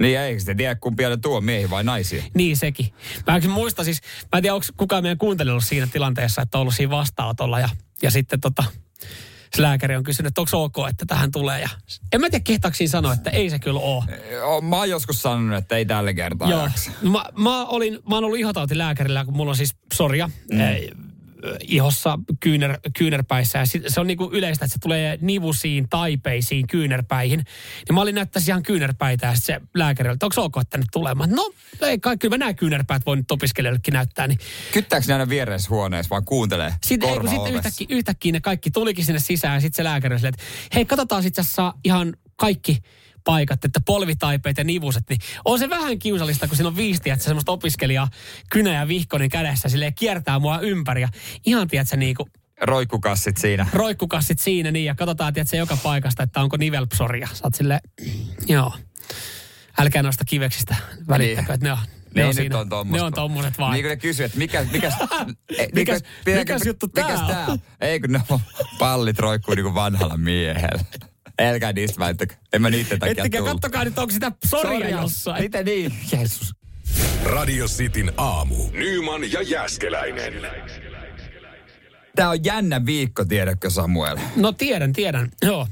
Niin eikö sitten tiedä kumpia ne tuo, miehiä vai naisia? Niin sekin. Mä en muista siis, mä en tiedä onko kukaan meidän kuuntelijalla siinä tilanteessa, että on ollut siinä vastaanotolla ja, ja sitten tota, se lääkäri on kysynyt, että onko ok, että tähän tulee. Ja en mä tiedä, kehtaako sanoa, että ei se kyllä ole. Mä oon joskus sanonut, että ei tällä kertaa Joo. Mä, mä, olin, mä oon ollut ihotautilääkärillä, kun mulla on siis psoria. Mm ihossa kyynär, kyynärpäissä. Ja se on niin kuin yleistä, että se tulee nivusiin, taipeisiin, kyynärpäihin. Niin mä olin näyttäisi ihan kyynärpäitä ja se lääkäri että onko ok, että ne tulemaan? No, ei kai, kyllä mä nämä kyynärpäät voin nyt opiskelijoillekin näyttää. Niin. Kyttääkö ne aina vieressä huoneessa, vaan kuuntelee Sitten, ei, kun sitten yhtäkkiä, yhtäkkiä, ne kaikki tulikin sinne sisään ja sitten se lääkäri että hei, katsotaan itse asiassa ihan kaikki paikat, että polvitaipeet ja nivuset, niin on se vähän kiusallista, kun siinä on viisti, että semmoista opiskelijaa kynä ja vihkonen kädessä silleen kiertää mua ympäri ja ihan tiedätkö niin kuin Roikkukassit siinä. Roikkukassit siinä, niin, ja katsotaan, tiedätkö, joka paikasta, että onko nivelpsoria. Sä oot silleen, joo. Älkää noista kiveksistä välittäkö, niin. että ne on, ne, niin, on, siinä. on. Ne on tommoset vaan. Niin kuin ne kysyy, että mikä, mikäs, mikäs, mikäs, mikäs juttu tää mikäs on? tää on? Ei kun ne on pallit roikkuu niin kuin vanhalla miehellä. Älkää niistä väittäkö. En mä niiden takia Ettekä tullut. kattokaa nyt, onko sitä soria jossain. Mitä niin? Jeesus. Radio Cityn aamu. Nyman ja Jäskeläinen. Tää on jännä viikko, tiedätkö Samuel? No tiedän, tiedän. Joo.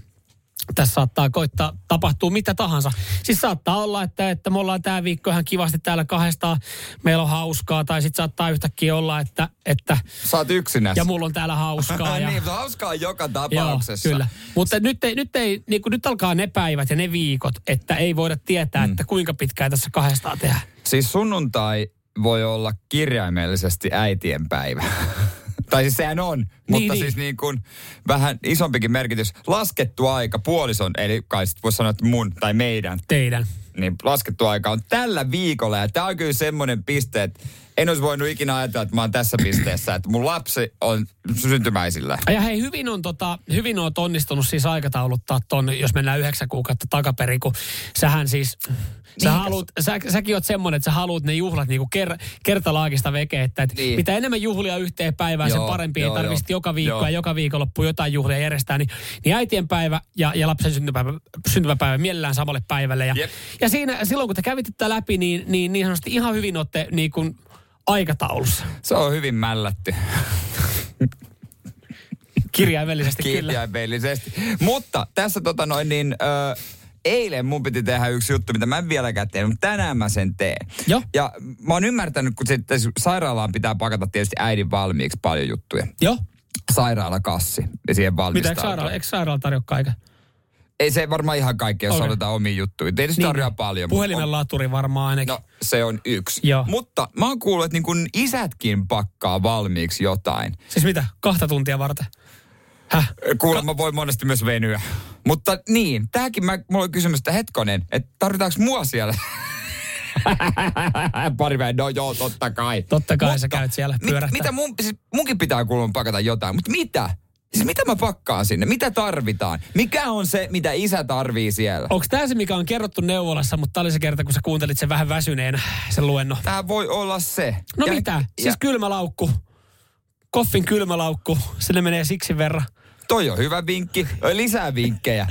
Tässä saattaa koittaa tapahtua mitä tahansa. Siis saattaa olla, että, että me ollaan tämä viikko ihan kivasti täällä kahdestaan. Meillä on hauskaa. Tai sitten saattaa yhtäkkiä olla, että... että oot yksinäs. ja mulla on täällä hauskaa. ja, niin, mutta hauskaa joka Joo, tapauksessa. kyllä. Mutta nyt, ei, nyt, ei, niin kuin nyt alkaa ne päivät ja ne viikot, että ei voida tietää, mm. että kuinka pitkään tässä kahdestaan tehdään. Siis sunnuntai voi olla kirjaimellisesti äitien päivä. tai siis sehän on, mutta niin. siis niin kuin vähän isompikin merkitys. Laskettu aika puolison, eli kai sit voisi sanoa, että mun tai meidän, Teidän. niin laskettu aika on tällä viikolla. Ja tämä on kyllä semmoinen piste, että en olisi voinut ikinä ajatella, että mä oon tässä pisteessä, että mun lapsi on syntymäisillä. Ja hei, hyvin on, tota, hyvin on onnistunut siis aikatauluttaa ton, jos mennään yhdeksän kuukautta takaperin, kun sähän siis, sä haluut, sä, säkin oot semmonen, että sä haluat ne juhlat niinku ker, kertalaakista vekeä, että et Niin. mitä enemmän juhlia yhteen päivään, sen Joo, parempi, joo, ei tarvitse joo. joka viikko Joo. ja joka viikonloppu jotain juhlia järjestää, niin, niin äitien päivä ja, ja lapsen syntymäpäivä, syntymäpäivä mielellään samalle päivälle. Ja, Jep. ja siinä, silloin kun te kävitte tätä läpi, niin, niin, niin sanotusti ihan hyvin olette niin kuin aikataulussa. Se on hyvin mällätty. Kirjaimellisesti kyllä. Kirjaimellisesti. Mutta tässä tota noin niin... Ö, Eilen mun piti tehdä yksi juttu, mitä mä en vieläkään tehnyt, mutta tänään mä sen teen. Joo. Ja mä oon ymmärtänyt, kun sitten sairaalaan pitää pakata tietysti äidin valmiiksi paljon juttuja. Joo. Sairaalakassi ja siihen Mitä, valmistaa. eikö sairaala, eikö sairaala tarjoa kaiken? Ei se varmaan ihan kaikkea, jos okay. omia juttuja. Tietysti niin, tarjoaa paljon. mutta Puhelimen on- laturi varmaan ainakin. No, se on yksi. Joo. Mutta mä oon kuullut, että niin kun isätkin pakkaa valmiiksi jotain. Siis mitä? Kahta tuntia varten? Häh? Kuulemma voi monesti myös venyä. Mutta niin, tämäkin mä, mulla oli kysymys, että hetkonen, että tarvitaanko mua siellä? Pari päivää, no joo, totta kai. Totta kai sä käyt siellä mit, pyörähtää. mitä mun, siis munkin pitää kuulemma pakata jotain, mutta mitä? Siis mitä mä pakkaan sinne? Mitä tarvitaan? Mikä on se, mitä isä tarvii siellä? Onko tämä se, mikä on kerrottu neuvolassa, mutta tämä oli se kerta, kun sä kuuntelit sen vähän väsyneen, sen luennon. Tämä voi olla se. No Ja- mitä? Siis kylmälaukku. Koffin kylmälaukku. Sinne menee siksi verran. Toi on hyvä vinkki. Lisää vinkkejä.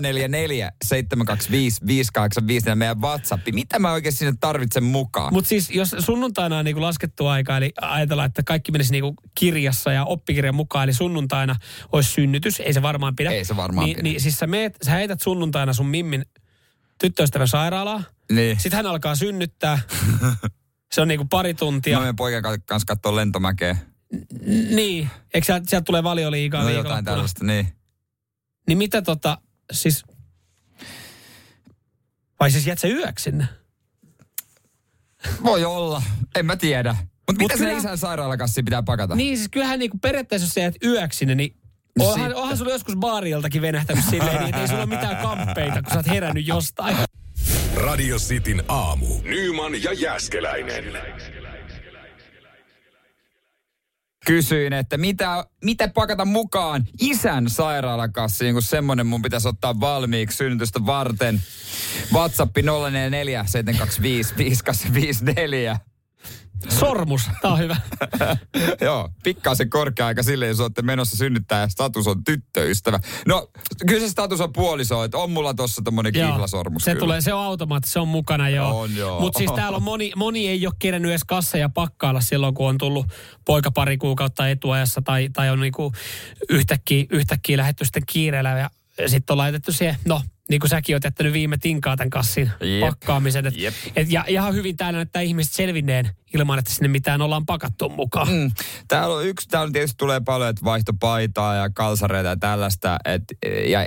044 725 585 ja meidän WhatsApp. Mitä mä oikein sinne tarvitsen mukaan? Mutta siis jos sunnuntaina on niinku laskettu aika, eli ajatellaan, että kaikki menisi niinku kirjassa ja oppikirjan mukaan, eli sunnuntaina olisi synnytys, ei se varmaan pidä. Ei se varmaan niin, pidä. Niin siis sä, meet, sä heität sunnuntaina sun mimmin tyttöystävän sairaalaa, niin. sitten hän alkaa synnyttää. Se on niinku pari tuntia. Mä menen poikien kanssa katsoa lentomäkeä. Niin, eikö sieltä, sieltä tulee valioliigaa No jotain tällaista, niin. Niin mitä tota, siis... Vai siis jäät sä yöksi sinne? Voi olla. En mä tiedä. Mutta mitä kyllä- se isän sairaalakassi pitää pakata? Niin siis kyllähän niinku periaatteessa jos sä jäät yöksi sinne, niin No onhan, onhan sulla joskus baariltakin venähtänyt silleen, niin ei sulla ole mitään kamppeita, kun sä oot herännyt jostain. Radio Cityn aamu. Nyman ja Jäskeläinen. Kysyin, että mitä, mitä pakata mukaan isän sairaalakassiin, kun semmonen mun pitäisi ottaa valmiiksi synnytystä varten. WhatsApp 044 725 5854. Sormus, tää on hyvä. Joo, pikkaisen korkea aika sille, jos olette menossa synnyttää ja status on tyttöystävä. No, kyllä se status on puoliso, että on mulla tossa tommonen Joo, kihlasormus se kyllä. tulee, se on automaatti, se on mukana joo. On, joo. Mutta siis täällä on moni, moni ei ole kerennyt edes kasseja pakkailla silloin, kun on tullut poika pari kuukautta etuajassa tai, tai on niinku yhtäkkiä, yhtäkkiä lähetty sitten kiireellä ja sitten on laitettu siihen, no niin kuin säkin oot jättänyt viime tinkaa tämän kassin Jep. pakkaamisen. Et, Jep. et, ja ihan hyvin täällä näyttää ihmiset selvinneen ilman, että sinne mitään ollaan pakattu mukaan. Mm. Täällä on yksi, täällä tietysti tulee paljon, että vaihtopaitaa ja kalsareita ja tällaista, että ja,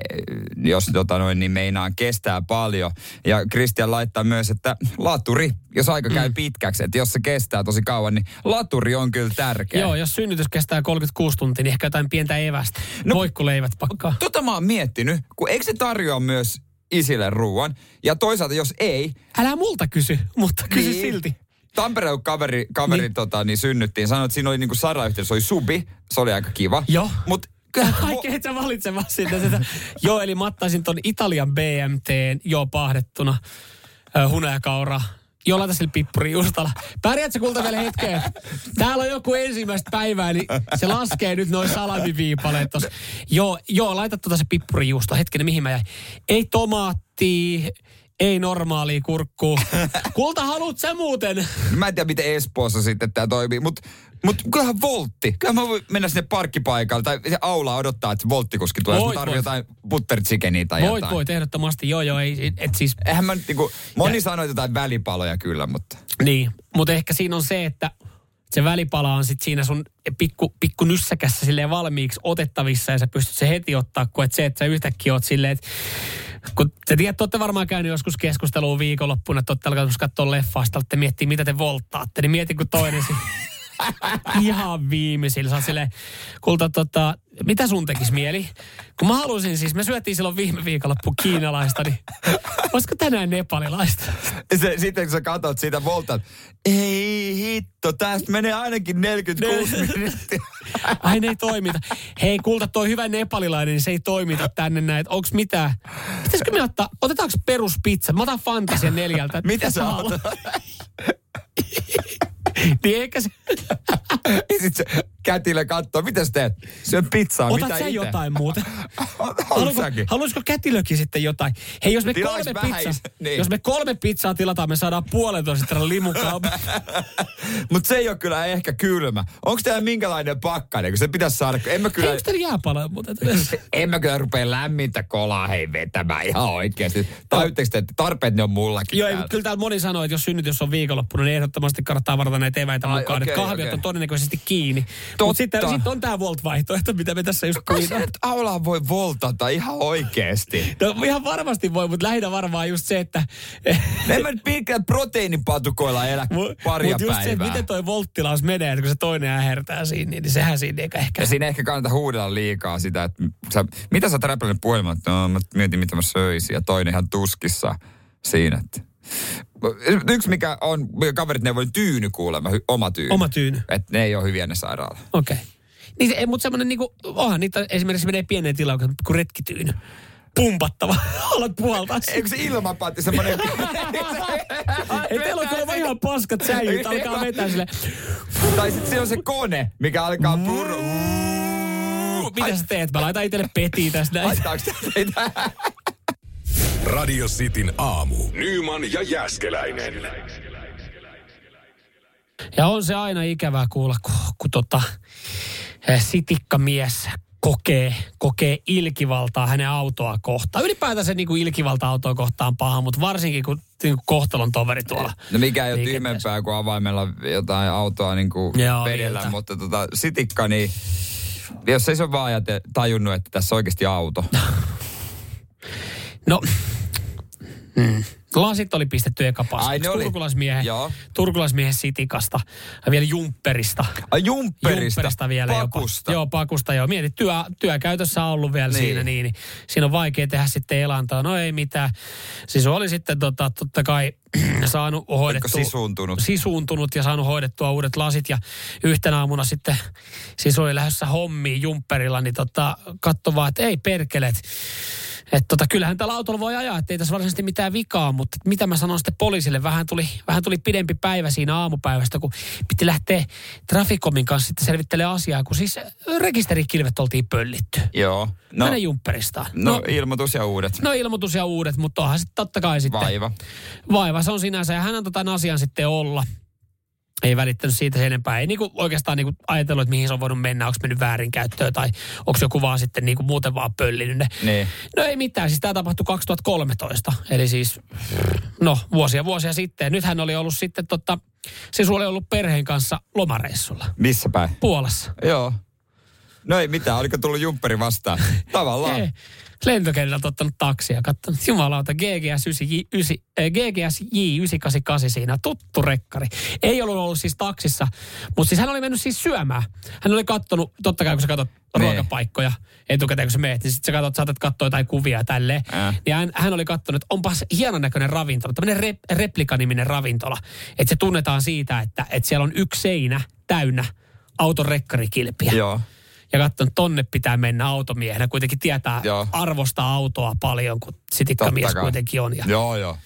jos tota noin, niin meinaa kestää paljon. Ja Kristian laittaa myös, että laturi, jos aika käy Mm. pitkäksi, että jos se kestää tosi kauan, niin laturi on kyllä tärkeä. Joo, jos synnytys kestää 36 tuntia, niin ehkä jotain pientä evästä. No, Voikkuleivät pakkaa. Tota mä oon miettinyt, kun eikö se tarjoa myös isille ruoan? Ja toisaalta jos ei, Älä multa kysy, mutta kysy Niin. silti. Tampereen kaveri, kaveri niin. Tota, niin synnyttiin, sanoi, että siinä oli niinku sairaalayhteydessä, oli subi, se oli aika kiva. Joo. Mut et sä valitse vaan siitä sitä. Joo, eli mä ottaisin ton Italian BMT jo pahdettuna hunajakaura. Laita sille pippuri justalla. Pärjäätkö kulta vielä hetken? Täällä on joku ensimmäistä päivää, niin se laskee nyt noin salamiviipaleet tossa. Joo, joo, laita tuota se pippuri juusto. Hetkinen, mihin mä jäin? Ei tomaattia, ei normaalia kurkkuu. Kulta, haluut sä muuten? Mä en tiedä, miten Espoossa sitten tämä toimii, mutta mut kyllähän voltti. Kyllä mä voin mennä sinne parkkipaikalle tai se aula odottaa, että se volttikuski tulee. Voit, voit. jotain butterchickenia tai Voit, jotain. voit, ehdottomasti. Joo, joo, ei, et siis Eihän mä nyt niinku, moni Ja- sanoi jotain välipaloja kyllä, mutta... Niin, mutta ehkä siinä on se, että se välipala on sit siinä sun pikku, pikku nyssäkässä silleen valmiiksi otettavissa ja sä pystyt se heti ottaa, kun et se, että sä yhtäkkiä oot silleen, että kun te tiedät, te olette varmaan käynyt joskus keskustelua viikonloppuna, että olette alkanut katsoa leffaa, sitten olette miettiä, mitä te volttaatte, niin mieti kun toinen si- ihan viimeisillä. Sä silleen, kulta, tota, mitä sun tekis mieli? Kun mä halusin siis, me syötiin silloin viime viikonloppu kiinalaista, niin olisiko tänään nepalilaista? Se, sitten kun sä katsot siitä voltat, ei hitto, tästä menee ainakin 46 minuuttia. Ai ne ei toimita. Hei kulta, toi hyvä nepalilainen, niin se ei toimita tänne näin. Onko mitään? Pitäisikö me ottaa, otetaanko peruspizza? Mä otan Fantasian neljältä. Mitä sä? niin eikä se... Ja sit se kätilö katsoo, mitä sä teet? Syön pizzaa, Otat mitä sä ite? jotain muuten? Haluatko Haluaisiko, haluaisiko kätilökin sitten jotain? Hei, jos me, kolme vähän pizza, is- niin. jos me kolme pizzaa tilataan, me saadaan puolentoista litran. Mutta se ei ole kyllä ehkä kylmä. Onko täällä minkälainen pakkanen, kun se pitäisi saada? En mä kyllä, Hei, onko jääpaloja muuten? en mä kyllä rupea lämmintä kolaa hei vetämään ihan oikeasti. Tajutteko te, että tarpeet ne on mullakin Joo, ei, täällä? kyllä täällä moni sanoo, että jos synnytys on viikonloppuna, niin ehdottomasti kannattaa varata näitä eväitä Ai, mukaan. Okay, kahviot okei. on todennäköisesti kiinni. Mutta sitten sit on tämä Volt-vaihtoehto, mitä me tässä just Kai se puhutaan. nyt aulaa voi voltata ihan oikeesti. No, ihan varmasti voi, mutta lähinnä varmaan just se, että... En mä nyt pitkään proteiinipatukoilla elä paria Mutta just se, että päivää. miten toi volttilaus menee, että kun se toinen ähertää siinä, niin sehän siinä eikä ehkä... Ja siinä ehkä kannata huudella liikaa sitä, että sä, mitä sä puhelimen, että no, mä mietin mitä mä söisin ja toinen ihan tuskissa siinä. Että. Yksi mikä on, kaverit neuvoi tyyny kuulemma, oma tyyny. Oma tyyny. Että ne ei ole hyviä ne sairaala. Okei. Okay. Niin se, mutta semmoinen niinku, onhan niitä esimerkiksi menee pieneen tilaan, kuin retkityyny. Pumpattava. Alat puhaltaa. Eikö se ilmapatti semmoinen... Ei teillä on kyllä ihan paskat säijyt, alkaa vetää sille. tai sitten se on se kone, mikä alkaa purru. Mitä sä teet? Mä laitan itselle peti tästä näin. Teitä? Radio Cityn aamu. Nyman ja Jäskeläinen. Ja on se aina ikävää kuulla, kun, kun tota, eh, sitikkamies kokee, kokee ilkivaltaa hänen autoa kohtaan. Ylipäätään se niin ilkivalta autoa kohtaan paha, mutta varsinkin kun niin kuin kohtalon toveri tuolla. No mikä ei ole tyhmempää kuin avaimella jotain autoa niin kuin Joo, vedellä, niiltä. mutta tota, sitikka, niin jos ei se ole vaan ajate, tajunnut, että tässä on oikeasti auto. No, mm, Lasit oli pistetty eka paskaksi. Turkulaismiehen, Joo. turkulaismiehen sitikasta ja vielä jumpperista. Ai jumpperista. Jumpperista vielä Pakusta. jopa. Joo, pakusta joo. Mieti, työ, työkäytössä on ollut vielä Niin. niin. siinä, niin, niin siinä on vaikea tehdä sitten elantoa. No ei mitään. Siis oli sitten tota, totta kai saanut hoidettua. sisuuntunut? Sisuuntunut ja saanut hoidettua uudet lasit ja yhtenä aamuna sitten siis oli lähdössä hommiin jumpperilla, niin tota, katso vaan, että ei perkelet. Että tota, kyllähän tällä autolla voi ajaa, että ei tässä varsinaisesti mitään vikaa, mutta et mitä mä sanon sitten poliisille, vähän tuli, vähän tuli pidempi päivä siinä aamupäivästä, kun piti lähteä Traficomin kanssa sitten selvittelemään asiaa, kun siis rekisterikilvet oltiin pöllitty. Joo. No, Hänen jumpperistaan. no, No, ilmoitus ja uudet. no ilmoitus ja uudet, mutta onhan sitten totta kai sitten. Vaiva. Vaiva se on sinänsä ja hän on tota asian sitten olla. Ei välittänyt siitä sen enempää. Ei niinku oikeastaan niinku ajatellut, että mihin se on voinut mennä, onko mennyt väärinkäyttöön tai onko joku vaan sitten niinku muuten vaan pöllinyt ne. Niin. No ei mitään, siis tämä tapahtui 2013, eli siis no vuosia vuosia sitten. Nyt hän oli ollut sitten tota, siis oli ollut perheen kanssa lomareissulla Missä päin? Puolassa. Joo. No ei mitään, oliko tullut jumpperi vastaan? Tavallaan. Ei. Lentokentältä ottanut taksia, katsonut jumalauta GGS, 9, äh, GGS J988 siinä, tuttu rekkari. Ei ollut ollut siis taksissa, mutta siis hän oli mennyt siis syömään. Hän oli kattonut, totta kai kun sä katsot Niin. ruokapaikkoja etukäteen, kun sä meet, niin sit sä katsot, saatat katsoa jotain kuvia ja tälleen. Äh. Niin hän, hän oli katsonut, että onpas hienon näköinen ravintola, tämmöinen rep, replikaniminen ravintola. Että se tunnetaan siitä, että, että siellä on yksi seinä täynnä auton rekkarikilpiä Joo. Ja katsonut, tonne pitää mennä automiehenä. Kuitenkin tietää Joo. arvostaa autoa paljon, kun sitikkamies kuitenkin on. Ja Joo, joo.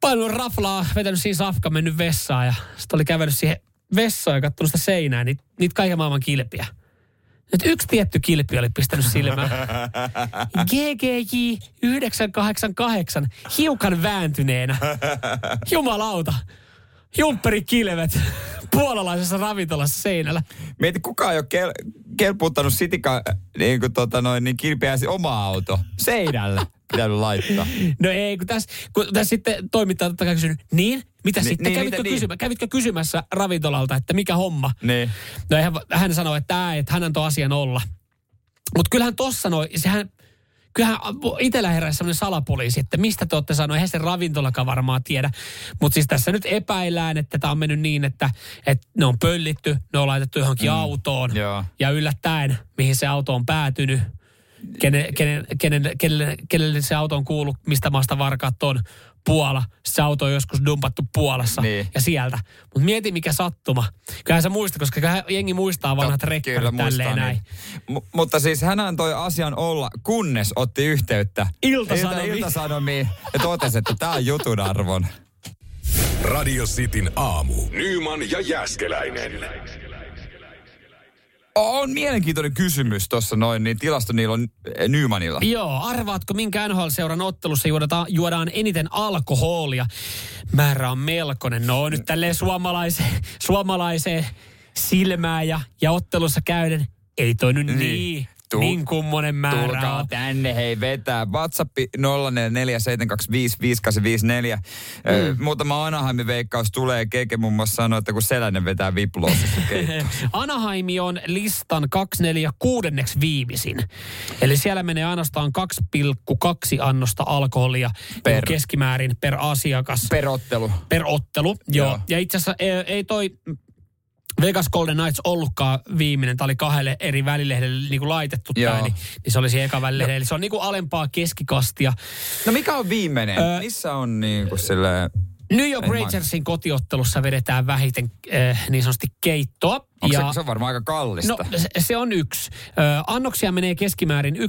painunut raflaa, vetänyt siinä safka, mennyt vessaan ja sitten oli kävellyt siihen vessaan ja katsonut sitä seinää, niitä, niitä kaiken maailman kilpiä. Nyt yksi tietty kilpi oli pistänyt silmään. GGJ 988, hiukan vääntyneenä. Jumalauta. Jumperikilvet puolalaisessa ravintolassa seinällä. Mieti, kukaan ei ole kel- kelpuuttanut sitika niin kuin, tota noin, niin kilpeäsi oma auto seinällä pitänyt laittaa. No ei, kun tässä, kun tässä sitten toimittaja totta kai kysynyt, niin, mitä Ni- sitten, niin, kävitkö, mitä niin? kysymä, kävitkö kysymässä ravintolalta, että mikä homma? Niin. No eihän, hän sanoi, että, tämä, että hän antoi asian olla. Mutta kyllähän tossa sanoi, sehän, kyllähän itsellä heräsi sellainen salapoliisi, että mistä te olette sanoneet, eihän se ravintolakaan varmaan tiedä. Mutta siis tässä nyt epäillään, että tämä on mennyt niin, että, että ne on pöllitty, ne on laitettu johonkin mm, autoon. joo. Ja yllättäen, mihin se auto on päätynyt, kenen, kenen, kenen, kenelle, kenelle se auto on kuullut, mistä maasta varkaat on, Puola. Se auto on joskus dumpattu Puolassa Niin. ja sieltä. Mutta mieti mikä sattuma. Kyllähän se muista, koska jengi muistaa vanhat rekkarit tälleen näin. Niin. M- mutta siis hän antoi asian olla, kunnes otti yhteyttä Ilta-Sanomiin. Ilta, Ilta-Sanomiin ja totesi, että tämä on jutun arvon. Radio Cityn aamu. Nyman ja Jäskeläinen. On mielenkiintoinen kysymys tuossa noin, niin tilasto niillä on eh, Nymanilla. Joo, arvaatko minkä NHL-seuran ottelussa juodaan, juodaan eniten alkoholia? Määrä on melkoinen. No nyt tälleen suomalaiseen, suomalaiseen silmään ja, ja ottelussa käyden. Ei toi nyt Niin. niin, Tu- niin kummonen määrä Tulkaa tänne, hei vetää. WhatsApp 0447255854. Mm. Muutama Anaheimin veikkaus tulee. Keke muun muassa sanoi, että kun Selänen vetää viploosista Anaheimi on listan 24 viimeisin. Eli siellä menee ainoastaan 2,2 annosta alkoholia Per- per. keskimäärin per asiakas. Perottelu. per ottelu. Joo. Joo. Ja itse asiassa ei, ei toi Vegas Golden Knights ollutkaan viimeinen. Tämä oli kahdelle eri välilehdelle niin kuin laitettu Joo. tämä, niin, niin se oli siihen eka välilehde. Eli se on niin kuin alempaa keskikastia. No mikä on viimeinen? Ö- Missä on niin kuin silleen... New York Rangersin kotiottelussa vedetään vähiten äh, niin sanotusti keittoa. Onko se, se on varmaan aika kallista. No se, se on yksi. Ö, annoksia menee keskimäärin 1,8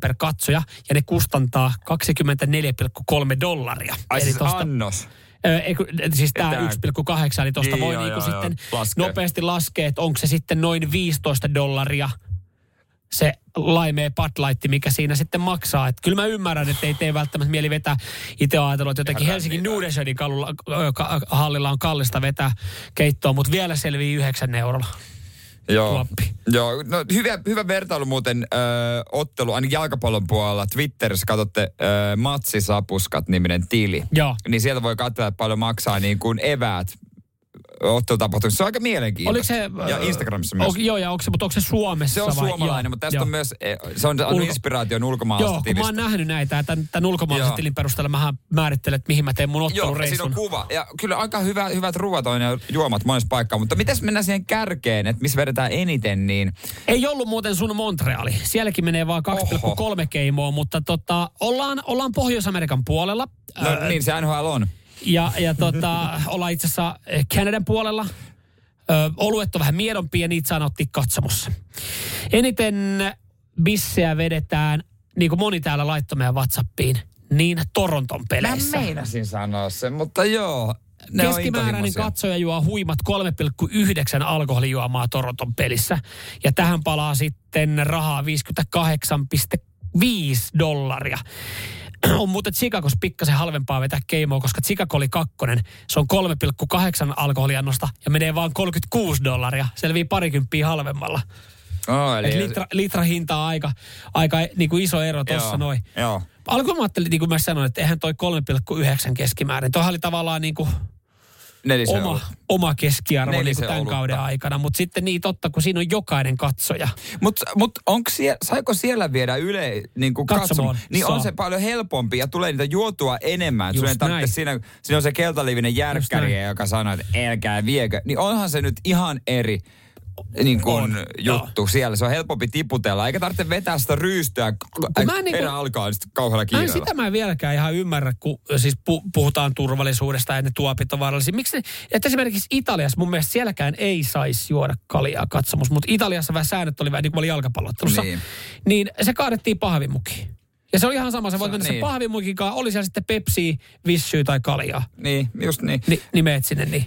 per katsoja ja ne kustantaa 24,3 dollaria. Ai Eli siis tosta- annos. Ei, siis tämä Tää- 1,8, eli tuosta Niin, voi joo, niinku joo, sitten joo. Laskee. nopeasti laskea, että onko se sitten noin 15 dollaria se laimee Light, mikä siinä sitten maksaa. Et kyllä mä ymmärrän, että ei tee välttämättä mieli vetää. Itse on ajatellut, että jotenkin Ihan Helsingin ka- hallilla on kallista vetää keittoa, mutta vielä selvii 9 eurolla. Joo. Tuoppi. Joo, no hyvä, hyvä vertailu muuten ö, ottelu, ainakin jalkapallon puolella. Twitterissä katsotte ö, Matsisapuskat niminen tili. Joo. Niin sieltä voi katsoa, että paljon maksaa niin kuin eväät ottelutapahtumissa. Se on aika mielenkiintoista. Oliko se... Ja Instagramissa myös. O, joo, ja onko se, mutta onko se Suomessa Se on vai? suomalainen, Joo, mutta tästä joo. on myös, eh, se on, on Ulko- inspiraation Joo, ulkomaalaisesta mä tilistä. oon nähnyt näitä tämän, tämän ulkomaalaisen Joo. tilin perusteella mä määrittelen, että mihin mä teen mun Joo, siinä ottelureissun. on kuva. Ja kyllä aika hyvä, hyvät ruoat on ja juomat monessa paikkaa. Mutta miten mennään siihen kärkeen, että missä vedetään eniten, niin Ei ollut muuten sun Montreali. Sielläkin menee vaan 2,3 keimoa, mutta tota, ollaan, ollaan Pohjois-Amerikan puolella. no, Ö, niin se NHL on. Ja, ja tota, ollaan itse asiassa eh, Kanadan puolella. Ö, oluet on vähän miedompia ja niitä saa nauttia katsomossa. Eniten bissejä vedetään, niin kuin moni täällä laittoi meidän Whatsappiin, niin Toronton peleissä. Mä meinasin sanoa sen, mutta joo. Ne Keskimääräinen katsoja juo huimat 3,9 alkoholijuomaa Toronton pelissä. Ja tähän palaa sitten rahaa 58,5 dollaria. On muuten Chicagos pikkasen halvempaa vetää keimoa, koska Chicago oli kakkonen. Se on 3,8 alkoholiannosta ja menee vaan 36 dollaria. Selvii parikymppiä halvemmalla. Oh, eli Et litra, litra hinta on aika, aika niin kuin iso ero tuossa noin. Joo. Alkuun mä ajattelin, niin kuin mä sanoin, että eihän toi 3,9 keskimäärin. Tuohan oli tavallaan niin kuin Nelisen oma, ollut. oma keskiarvo niin tämän olutta. kauden aikana. Mutta sitten niin totta, kun siinä on jokainen katsoja. Mutta mut onko siellä, saiko siellä viedä yle niin kuin katsomaan? Niin on Saa. se paljon helpompi ja tulee niitä juotua enemmän. Just näin. siinä, siinä on se keltalivinen järkkäri, joka sanoo, että älkää viekö. Niin onhan se nyt ihan eri niin kuin On, juttu siellä. Se on helpompi tiputella, eikä tarvitse vetää sitä ryystyä. mä en niinku- Erä alkaa sitten kauhealla Ai, kiireellä. sitä mä en vieläkään ihan ymmärrä, kun siis pu- puhutaan turvallisuudesta ja ne tuopit on vaarallisia. Miksi ne, että esimerkiksi Italiassa mun mielestä sielläkään ei saisi juoda kaljaa katsomus, mutta Italiassa vähän säännöt oli vähän niin kuin oli jalkapallottelussa. Niin. Niin se kaadettiin pahvimukiin. Ja se oli ihan sama, se voit mennä niin. niin. se pahvimukikaan, oli siellä sitten Pepsi, Vissyy tai kaljaa. Niin, just niin. Ni, niin meet sinne, niin.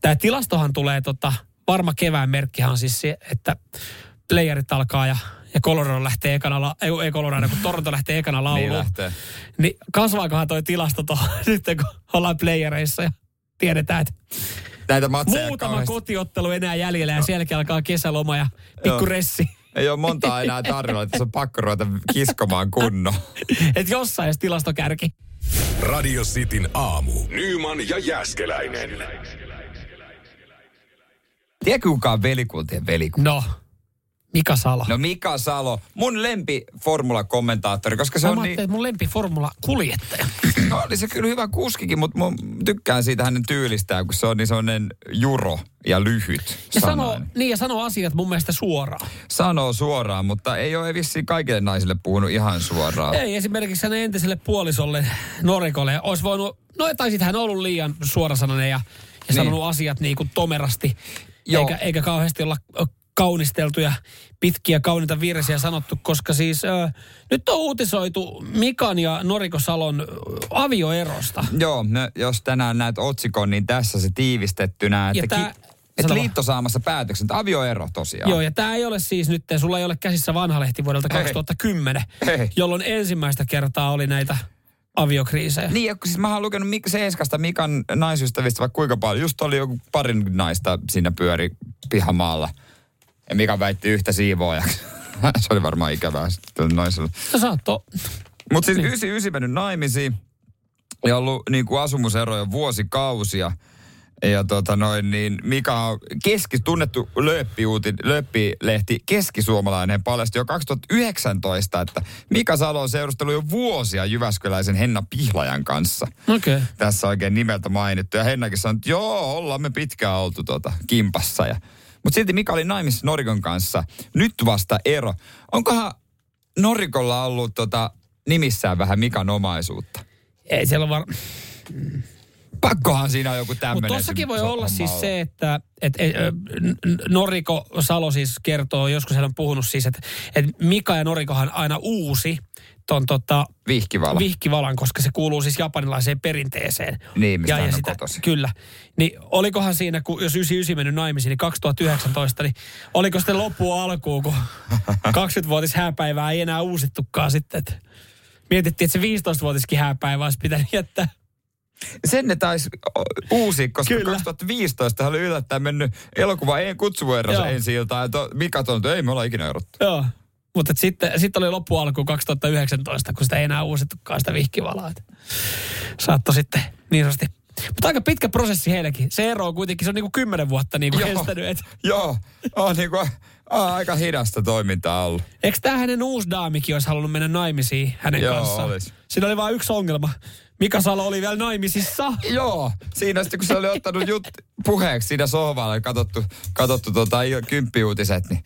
Tämä tilastohan tulee, tota, varma kevään merkkihan on siis se, että playerit alkaa ja, ja Colorado lähtee ekana, la, ei, ei Colorado, kun Toronto lähtee ekana lauluun. Niin lähtee. Niin kasvaakohan toi tilasto tuohon nyt, kun ollaan playereissa ja tiedetään, että Näitä matseja muutama kauheasti. kotiottelu enää jäljellä ja sen jälkeen alkaa kesäloma ja pikku ressi. Ei ole montaa enää tarjolla, että se on pakko ruveta kiskomaan kunnon. Että jossain edes tilastokärki. Radio Cityn aamu. Nyman ja Jäskeläinen. Tiedätkö kuka on velikuntien velikunta? No, Mika Salo. No Mika Salo, mun lempi formula-kommentaattori, koska se Mä on niin... mun lempi formula kuljettaja. No, oli se kyllä hyvä kuskikin, mutta mä tykkään siitä hänen tyylistään, kun se on niin sellainen juro ja lyhyt Ja sanoo, sanainen. niin ja sanoo asiat mun mielestä suoraan. Sanoo suoraan, mutta ei ole vissiin kaikille naisille puhunut ihan suoraan. Ei esimerkiksi hänen entiselle puolisolle Norikolle olisi voinut, no tai sitten hän on ollut liian suorasanainen ja, ja Niin. sanonut asiat niin kuin tomerasti. Joo. Eikä, eikä kauheasti olla ö, kaunisteltu ja pitkiä kauniita virsiä sanottu, koska siis ö, nyt on uutisoitu Mikan ja Noriko Salon ö, avioerosta. Joo, no, jos tänään näet otsikon, niin tässä se tiivistettynä, että, tää- ki- että liitto saamassa päätöksen, että avioero tosiaan. Joo, ja tämä ei ole siis nyt, sulla ei ole käsissä vanha lehti vuodelta Ei. 2010, Ei. jolloin ensimmäistä kertaa oli näitä aviokriisejä. Niin, siis mä oon lukenut Mik- Seeskasta Mikan naisystävistä vaikka kuinka paljon. Just oli joku parin naista siinä pyöri pihamaalla. Ja Mika väitti yhtä siivoojaksi. Se oli varmaan ikävää sitten naiselle. No saatto. Mutta siis 99 mennyt naimisiin ja ollut niin kuin asumuseroja vuosikausia. Ja tota noin, niin Mika on keski, tunnettu lööppiuutin, lööppilehti keskisuomalainen paljasti jo 2019, että Mika Salo on seurustellut jo vuosia Jyväskyläisen Henna Pihlajan kanssa. Okei. Okay. Tässä oikein nimeltä mainittu. Ja Hennakin sanoi, että joo, ollaan me pitkään oltu tota, kimpassa. Ja, mutta silti Mika oli naimissa Norikon kanssa. Nyt vasta ero. Onkohan Norikolla ollut tota, nimissään vähän Mikan omaisuutta? Ei siellä ole var... Pakkohan siinä on joku tämmöinen. Mutta tossakin voi olla siis se, että et, et, Noriko Salo siis kertoo, joskus hän on puhunut siis, että et Mika ja Norikohan aina uusi ton tota, Vihkivala. vihkivalan, koska se kuuluu siis japanilaiseen perinteeseen. Niin, mistä hän on kotoisin. Kyllä. Niin olikohan siinä, kun jos 99 mennyt naimisiin, niin 2019, niin oliko sitten loppu alkuun, kun 20-vuotis hääpäivää ei enää uusittukaan sitten. Että mietittiin, että se 15-vuotiskin hääpäivä olisi pitänyt jättää. Sen ne taisi uusi, koska Kyllä. 2015 oli yllättäen mennyt elokuva ei kutsuvuorossa ensi iltaan. To, Mika että ei me olla ikinä erottu. Joo. Mutta sitten sit oli loppu alkuun 2019, kun sitä ei enää uusittukaan sitä vihkivalaa. Saatto sitten niin sanotusti Mutta aika pitkä prosessi heillekin. Se ero on kuitenkin, se on niinku kymmenen vuotta niinku Joo. kestänyt. Et, Joo, on niinku, on aika hidasta toimintaa ollut. eikö tämä hänen uusi daamikin olisi halunnut mennä naimisiin hänen Joo, kanssaan? olis. Siinä oli vain yksi ongelma. Mika Salo oli vielä naimisissa. Joo, siinä sitten kun se oli ottanut jut, puheeksi siinä sohvalla ja katsottu, katsottu tota, kymppiuutiset, niin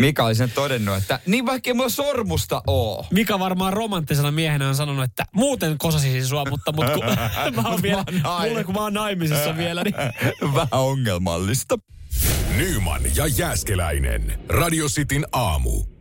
Mika oli sen todennut, että niin vaikka ei mulla sormusta oo. Mika varmaan romanttisena miehenä on sanonut, että muuten kosasisin sua, mutta, mutta kun, mä oon vielä, Mä oon nainen. mulle kun mä oon naimisissa vielä, niin Vähän ongelmallista. Nyman ja Jääskeläinen. Radio Cityn aamu.